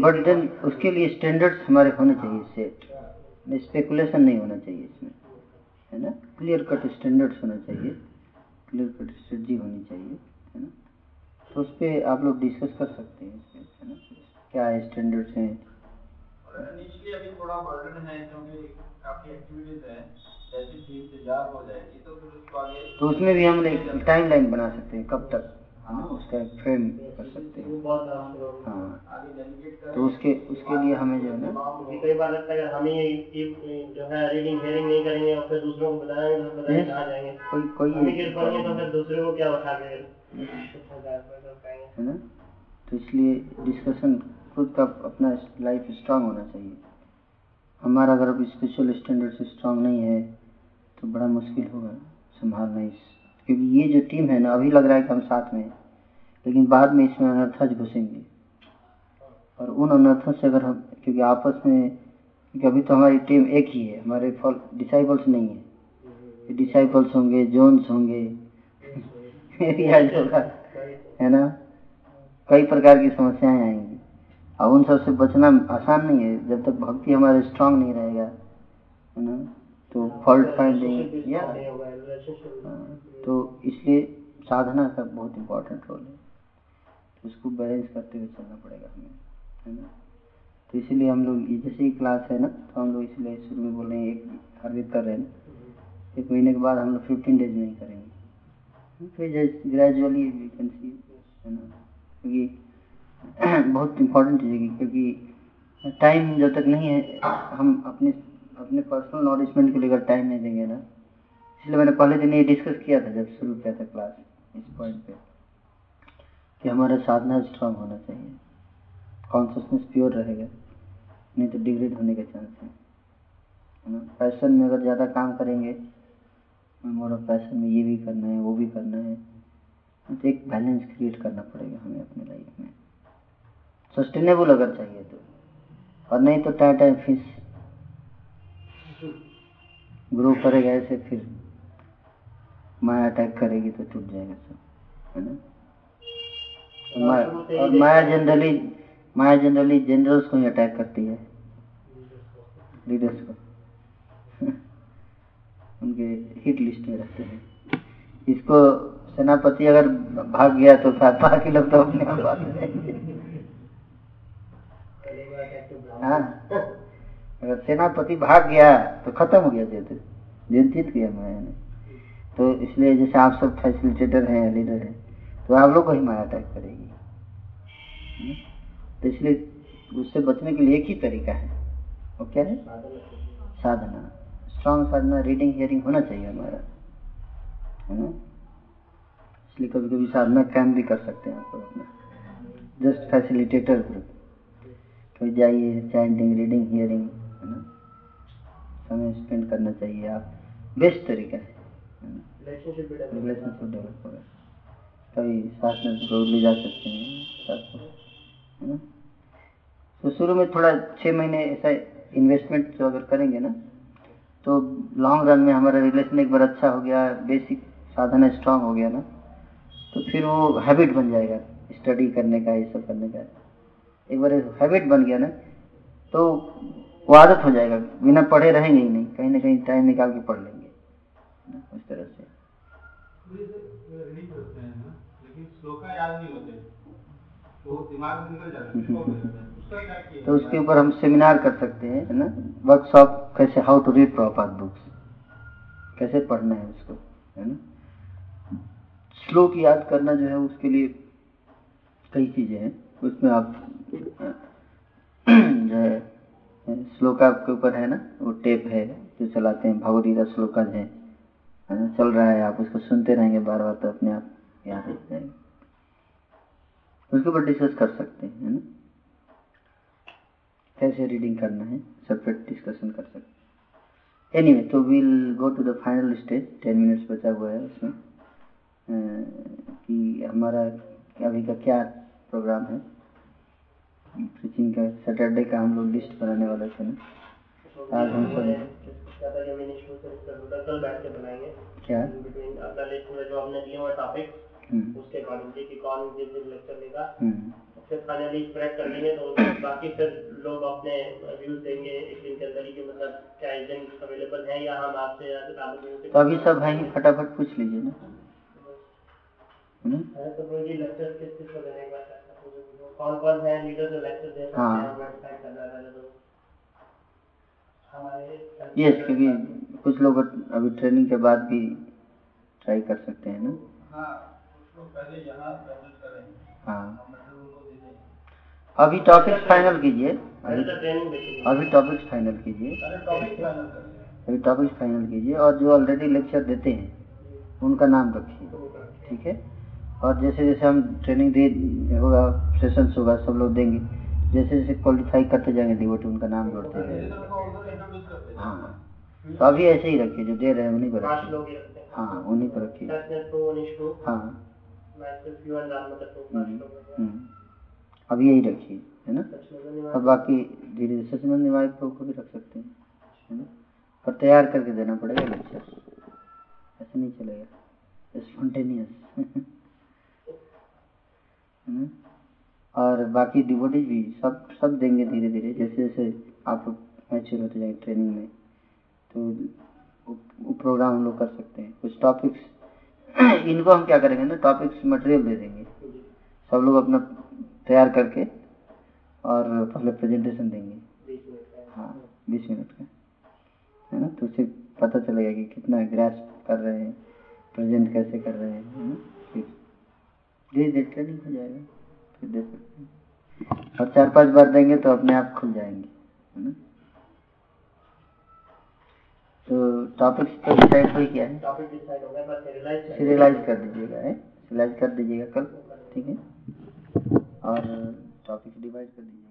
बट देन उसके लिए स्टैंडर्ड्स हमारे होने चाहिए सेट स्पेकुलेशन नहीं होना चाहिए इसमें, है ना? क्लियर कट स्टैंडर्ड्स होना चाहिए. क्लियर कट स्ट्रेटजी होनी चाहिए, है ना? तो उस पर आप लोग डिस्कस कर सकते हैं इसमें, है ना? क्या स्टैंडर्ड्स हैं? अभी थोड़ा बर्डन है, क्योंकि काफ़ी एक्टिविटीज़ हैं। तो तो उसमें भी हम एक टाइम लाइन बना सकते हैं कब तक है ना? उसका फ्रेम कर सकते हैं। हाँ। तो उसके उसके लिए हमें जो है ना कई बार लगता है हम ही ये जो है रीडिंग हेयरिंग नहीं करेंगे और फिर दूसरों को बताएँगे तो नहीं कहाँ जाएँगे। कोई कोई गिर पड़ेंगे तो फिर दूसरे को क्या उठा के है ना? तो इसलिए डिस्कशन खुद का अपना लाइफ स्ट्रांग होना चाहिए। हमारा अगर अब स्पेशल स्टैंडर्ड से स्ट्रांग नहीं है। तो बड़ा मुश्किल होगा संभालना इस, क्योंकि ये जो टीम है ना, अभी लग रहा है कि हम साथ में लेकिन बाद में इसमें अनर्थज घुसेंगे। और उन अनर्थों से अगर हम, क्योंकि आपस में, क्योंकि अभी तो हमारी टीम एक ही है, हमारे फॉल डिसाइबल्स नहीं है। डिसाइबल्स होंगे, जोन्स होंगे है ना? कई प्रकार की समस्याएँ आएँगी। और उन सबसे बचना आसान नहीं है, जब तक भक्ति हमारे स्ट्रांग नहीं रहेगा, है ना? तो फॉल्ट फाइंडिंग या तो इसलिए साधना का बहुत इम्पोर्टेंट रोल है। तो उसको बैलेंस करते हुए चलना पड़ेगा हमें है ना? तो इसीलिए हम लोग जैसे ही क्लास है ना तो हम लोग इसलिए शुरू में बोल रहे हैं एक हर वीक कर रहे हैं ना। एक महीने के बाद हम लोग फिफ्टीन डेज़ नहीं करेंगे। फिर ग्रेजुअली वी कैन सी है ना? क्योंकि बहुत इम्पोर्टेंट चीज़ है क्योंकि टाइम जब तक नहीं है हम अपने अपने पर्सनल नॉलेजमेंट के लिए अगर टाइम नहीं देंगे ना, इसलिए मैंने पहले दिन ये डिस्कस किया था जब शुरू किया था क्लास इस पॉइंट पे, कि हमारा साधना स्ट्रांग होना चाहिए। कॉन्शियसनेस प्योर रहेगा, नहीं तो डिग्रेड होने के चांस है। है ना? पैशन में अगर ज़्यादा काम करेंगे मोर ऑफ़ पैशन में ये भी करना है, वो भी करना है तो एक बैलेंस क्रिएट करना पड़ेगा हमें अपने लाइफ में। सस्टेनेबल अगर चाहिए तो और नहीं तो टाइम टाइम फ़िश ग्रो करेगा ऐसे फिर माया अटैक करेगी तो टूट जाएगा सब है ना? और माया- और माया जनरली माया जनरली जनरल्स को ही अटैक करती है। लीडर्स को। उनके हिट लिस्ट में रहते हैं। इसको सेनापति अगर भाग गया तो बाकी लोग तो अपने आप भाग जाएँगे। हाँ। अगर सेनापति भाग गया तो खत्म हो गया युद्ध जीत गया माया तो इसलिए जैसे आप सब फैसिलिटेटर हैं लीडर हैं तो आप लोग को ही माया अटैक करेगी। हम्म? तो इसलिए उससे बचने के लिए एक ही तरीका है। वो क्या है? साधना। स्ट्रांग साधना रीडिंग हियरिंग होना चाहिए हमारा। है ना? इसलिए कभी कभी साधना कैंप भी कर सकते हैं आप अपना। जस्ट फैसिलिटेटर ग्रुप कभी जाइए चैंटिंग रीडिंग हियरिंग है ना? समय स्पेंड करना चाहिए आप। बेस्ट तरीका है। रिलेशनशिप डेवलप होगा कभी साथ में रोज ले जा सकते हैं। साथ है ना? तो शुरू में थोड़ा छः महीने ऐसा इन्वेस्टमेंट जो अगर करेंगे ना तो लॉन्ग रन में हमारा रिलेशन एक बार अच्छा हो गया बेसिक साधना स्ट्रांग हो गया ना तो फिर वो हैबिट बन जाएगा। स्टडी करने का ये सब करने का। एक बार हैबिट बन गया ना तो वो आदत हो जाएगा बिना पढ़े रहेंगे ही नहीं कहीं ना कहीं टाइम निकाल के पढ़ लेंगे। उस तरह से। तो वो दिमाग में निकल जाते हैं खो जाते हैं। उसका क्या किया तो उसके ऊपर हम सेमिनार कर सकते हैं है ना? वर्कशॉप कैसे how to read proper books कैसे पढ़ना है उसको है ना? श्लोक याद करना जो है उसके लिए कई चीज़ें हैं। उसमें आप जो है श्लोका के ऊपर है ना? वो टेप है, जो चलाते हैं, भगवदगीता श्लोका है। ना? चल रहा है, आप उसको सुनते रहेंगे बार बार तो अपने आप याद हो जाएगा। उसके ऊपर डिस्कस कर सकते हैं, है ना? कैसे रीडिंग करना है सेपरेट डिस्कशन कर सकते हैं। एनीवे तो we'll go to the final stage ten minutes बचा हुआ है उसमें। कि हमारा अभी का क्या प्रोग्राम है? प्रीचिंग का सैटरडे का हम लोग लिस्ट बनाने वाले थे ना। आज हम सब क्या? बिटवीन लिस्ट में जो हमने दिए हुए टॉपिक हम्म, उसके कि कौन जिस दिन लेक्चर लेगा। हम्म, फिर फाइनली स्प्रेड कर लेंगे तो बाकी फिर लोग अपने व्यूज़ देंगे एक दिन के अंदर ही मतलब क्या इस दिन अवेलेबल है या हम आपसे या फिर आप लोगों से तो अभी सब ही फटाफट पूछ लीजिए ना। है ना है तो लेक्चर किस किस को देने का कौन कौन है लीडर जो लेक्चर दे सकते हाँ। हैं हैं तो। हमारे यस क्योंकि कुछ लोग अभी ट्रेनिंग के बाद भी ट्राई कर सकते हैं ना। हाँ उसको पहले यहाँ पेमेंट करेंगे। हाँ। अभी टॉपिक्स फाइनल कीजिए। अभी तो अभी टॉपिक्स फाइनल कीजिए। टॉपिक अभी टॉपिक्स फाइनल कीजिए और जो ऑलरेडी लेक्चर देते हैं उनका नाम रखिए। ठीक है? और जैसे जैसे हम ट्रेनिंग दे होगा सेशंस होगा सब लोग देंगे। जैसे जैसे क्वालिफाई करते जाएँगे डिवोटी उनका नाम जोड़ते जाएँगे। इंट्रोड्यूस करते हैं? हाँ तो अभी ऐसे ही रखिए जो दे रहे हैं उन्हीं पाँच रखिए। ही हैं। हाँ उन्हीं को रखिए। हाँ। हम्म, हैं। हम्म। अब यही रखिए है ना? निवास और बाकी धीरे धीरे सचिनंद निवाय को भी रख सकते हैं है ना? पर तैयार करके देना पड़ेगा लेक्चर ऐसे नहीं चलेगा। स्पॉन्टेनियस है और बाकी डिवोटीज भी सब सब देंगे धीरे धीरे जैसे जैसे आप मैच्योर होते जाएँगे ट्रेनिंग में तो वो, प्रोग्राम हम लोग कर सकते हैं। कुछ टॉपिक्स इनको हम क्या करेंगे ना टॉपिक्स मटेरियल दे देंगे। सब लोग अपना तैयार करके और पहले प्रेजेंटेशन देंगे। हाँ बीस मिनट का। है ना? तो उससे पता चलेगा कि कितना ग्रास कर रहे हैं प्रेजेंट कैसे कर रहे हैं धीरे धीरे नहीं हो जाएगा। फिर दे सकते हैं। और चार पाँच बार देंगे तो अपने आप खुल जाएँगे है ना? तो टॉपिक्स तो डिसाइड हो गया है। टॉपिक सीरियलाइज कर दीजिएगा। है? सीरियलाइज कर दीजिएगा कल ठीक है? और टॉपिक डिवाइड कर दीजिएगा।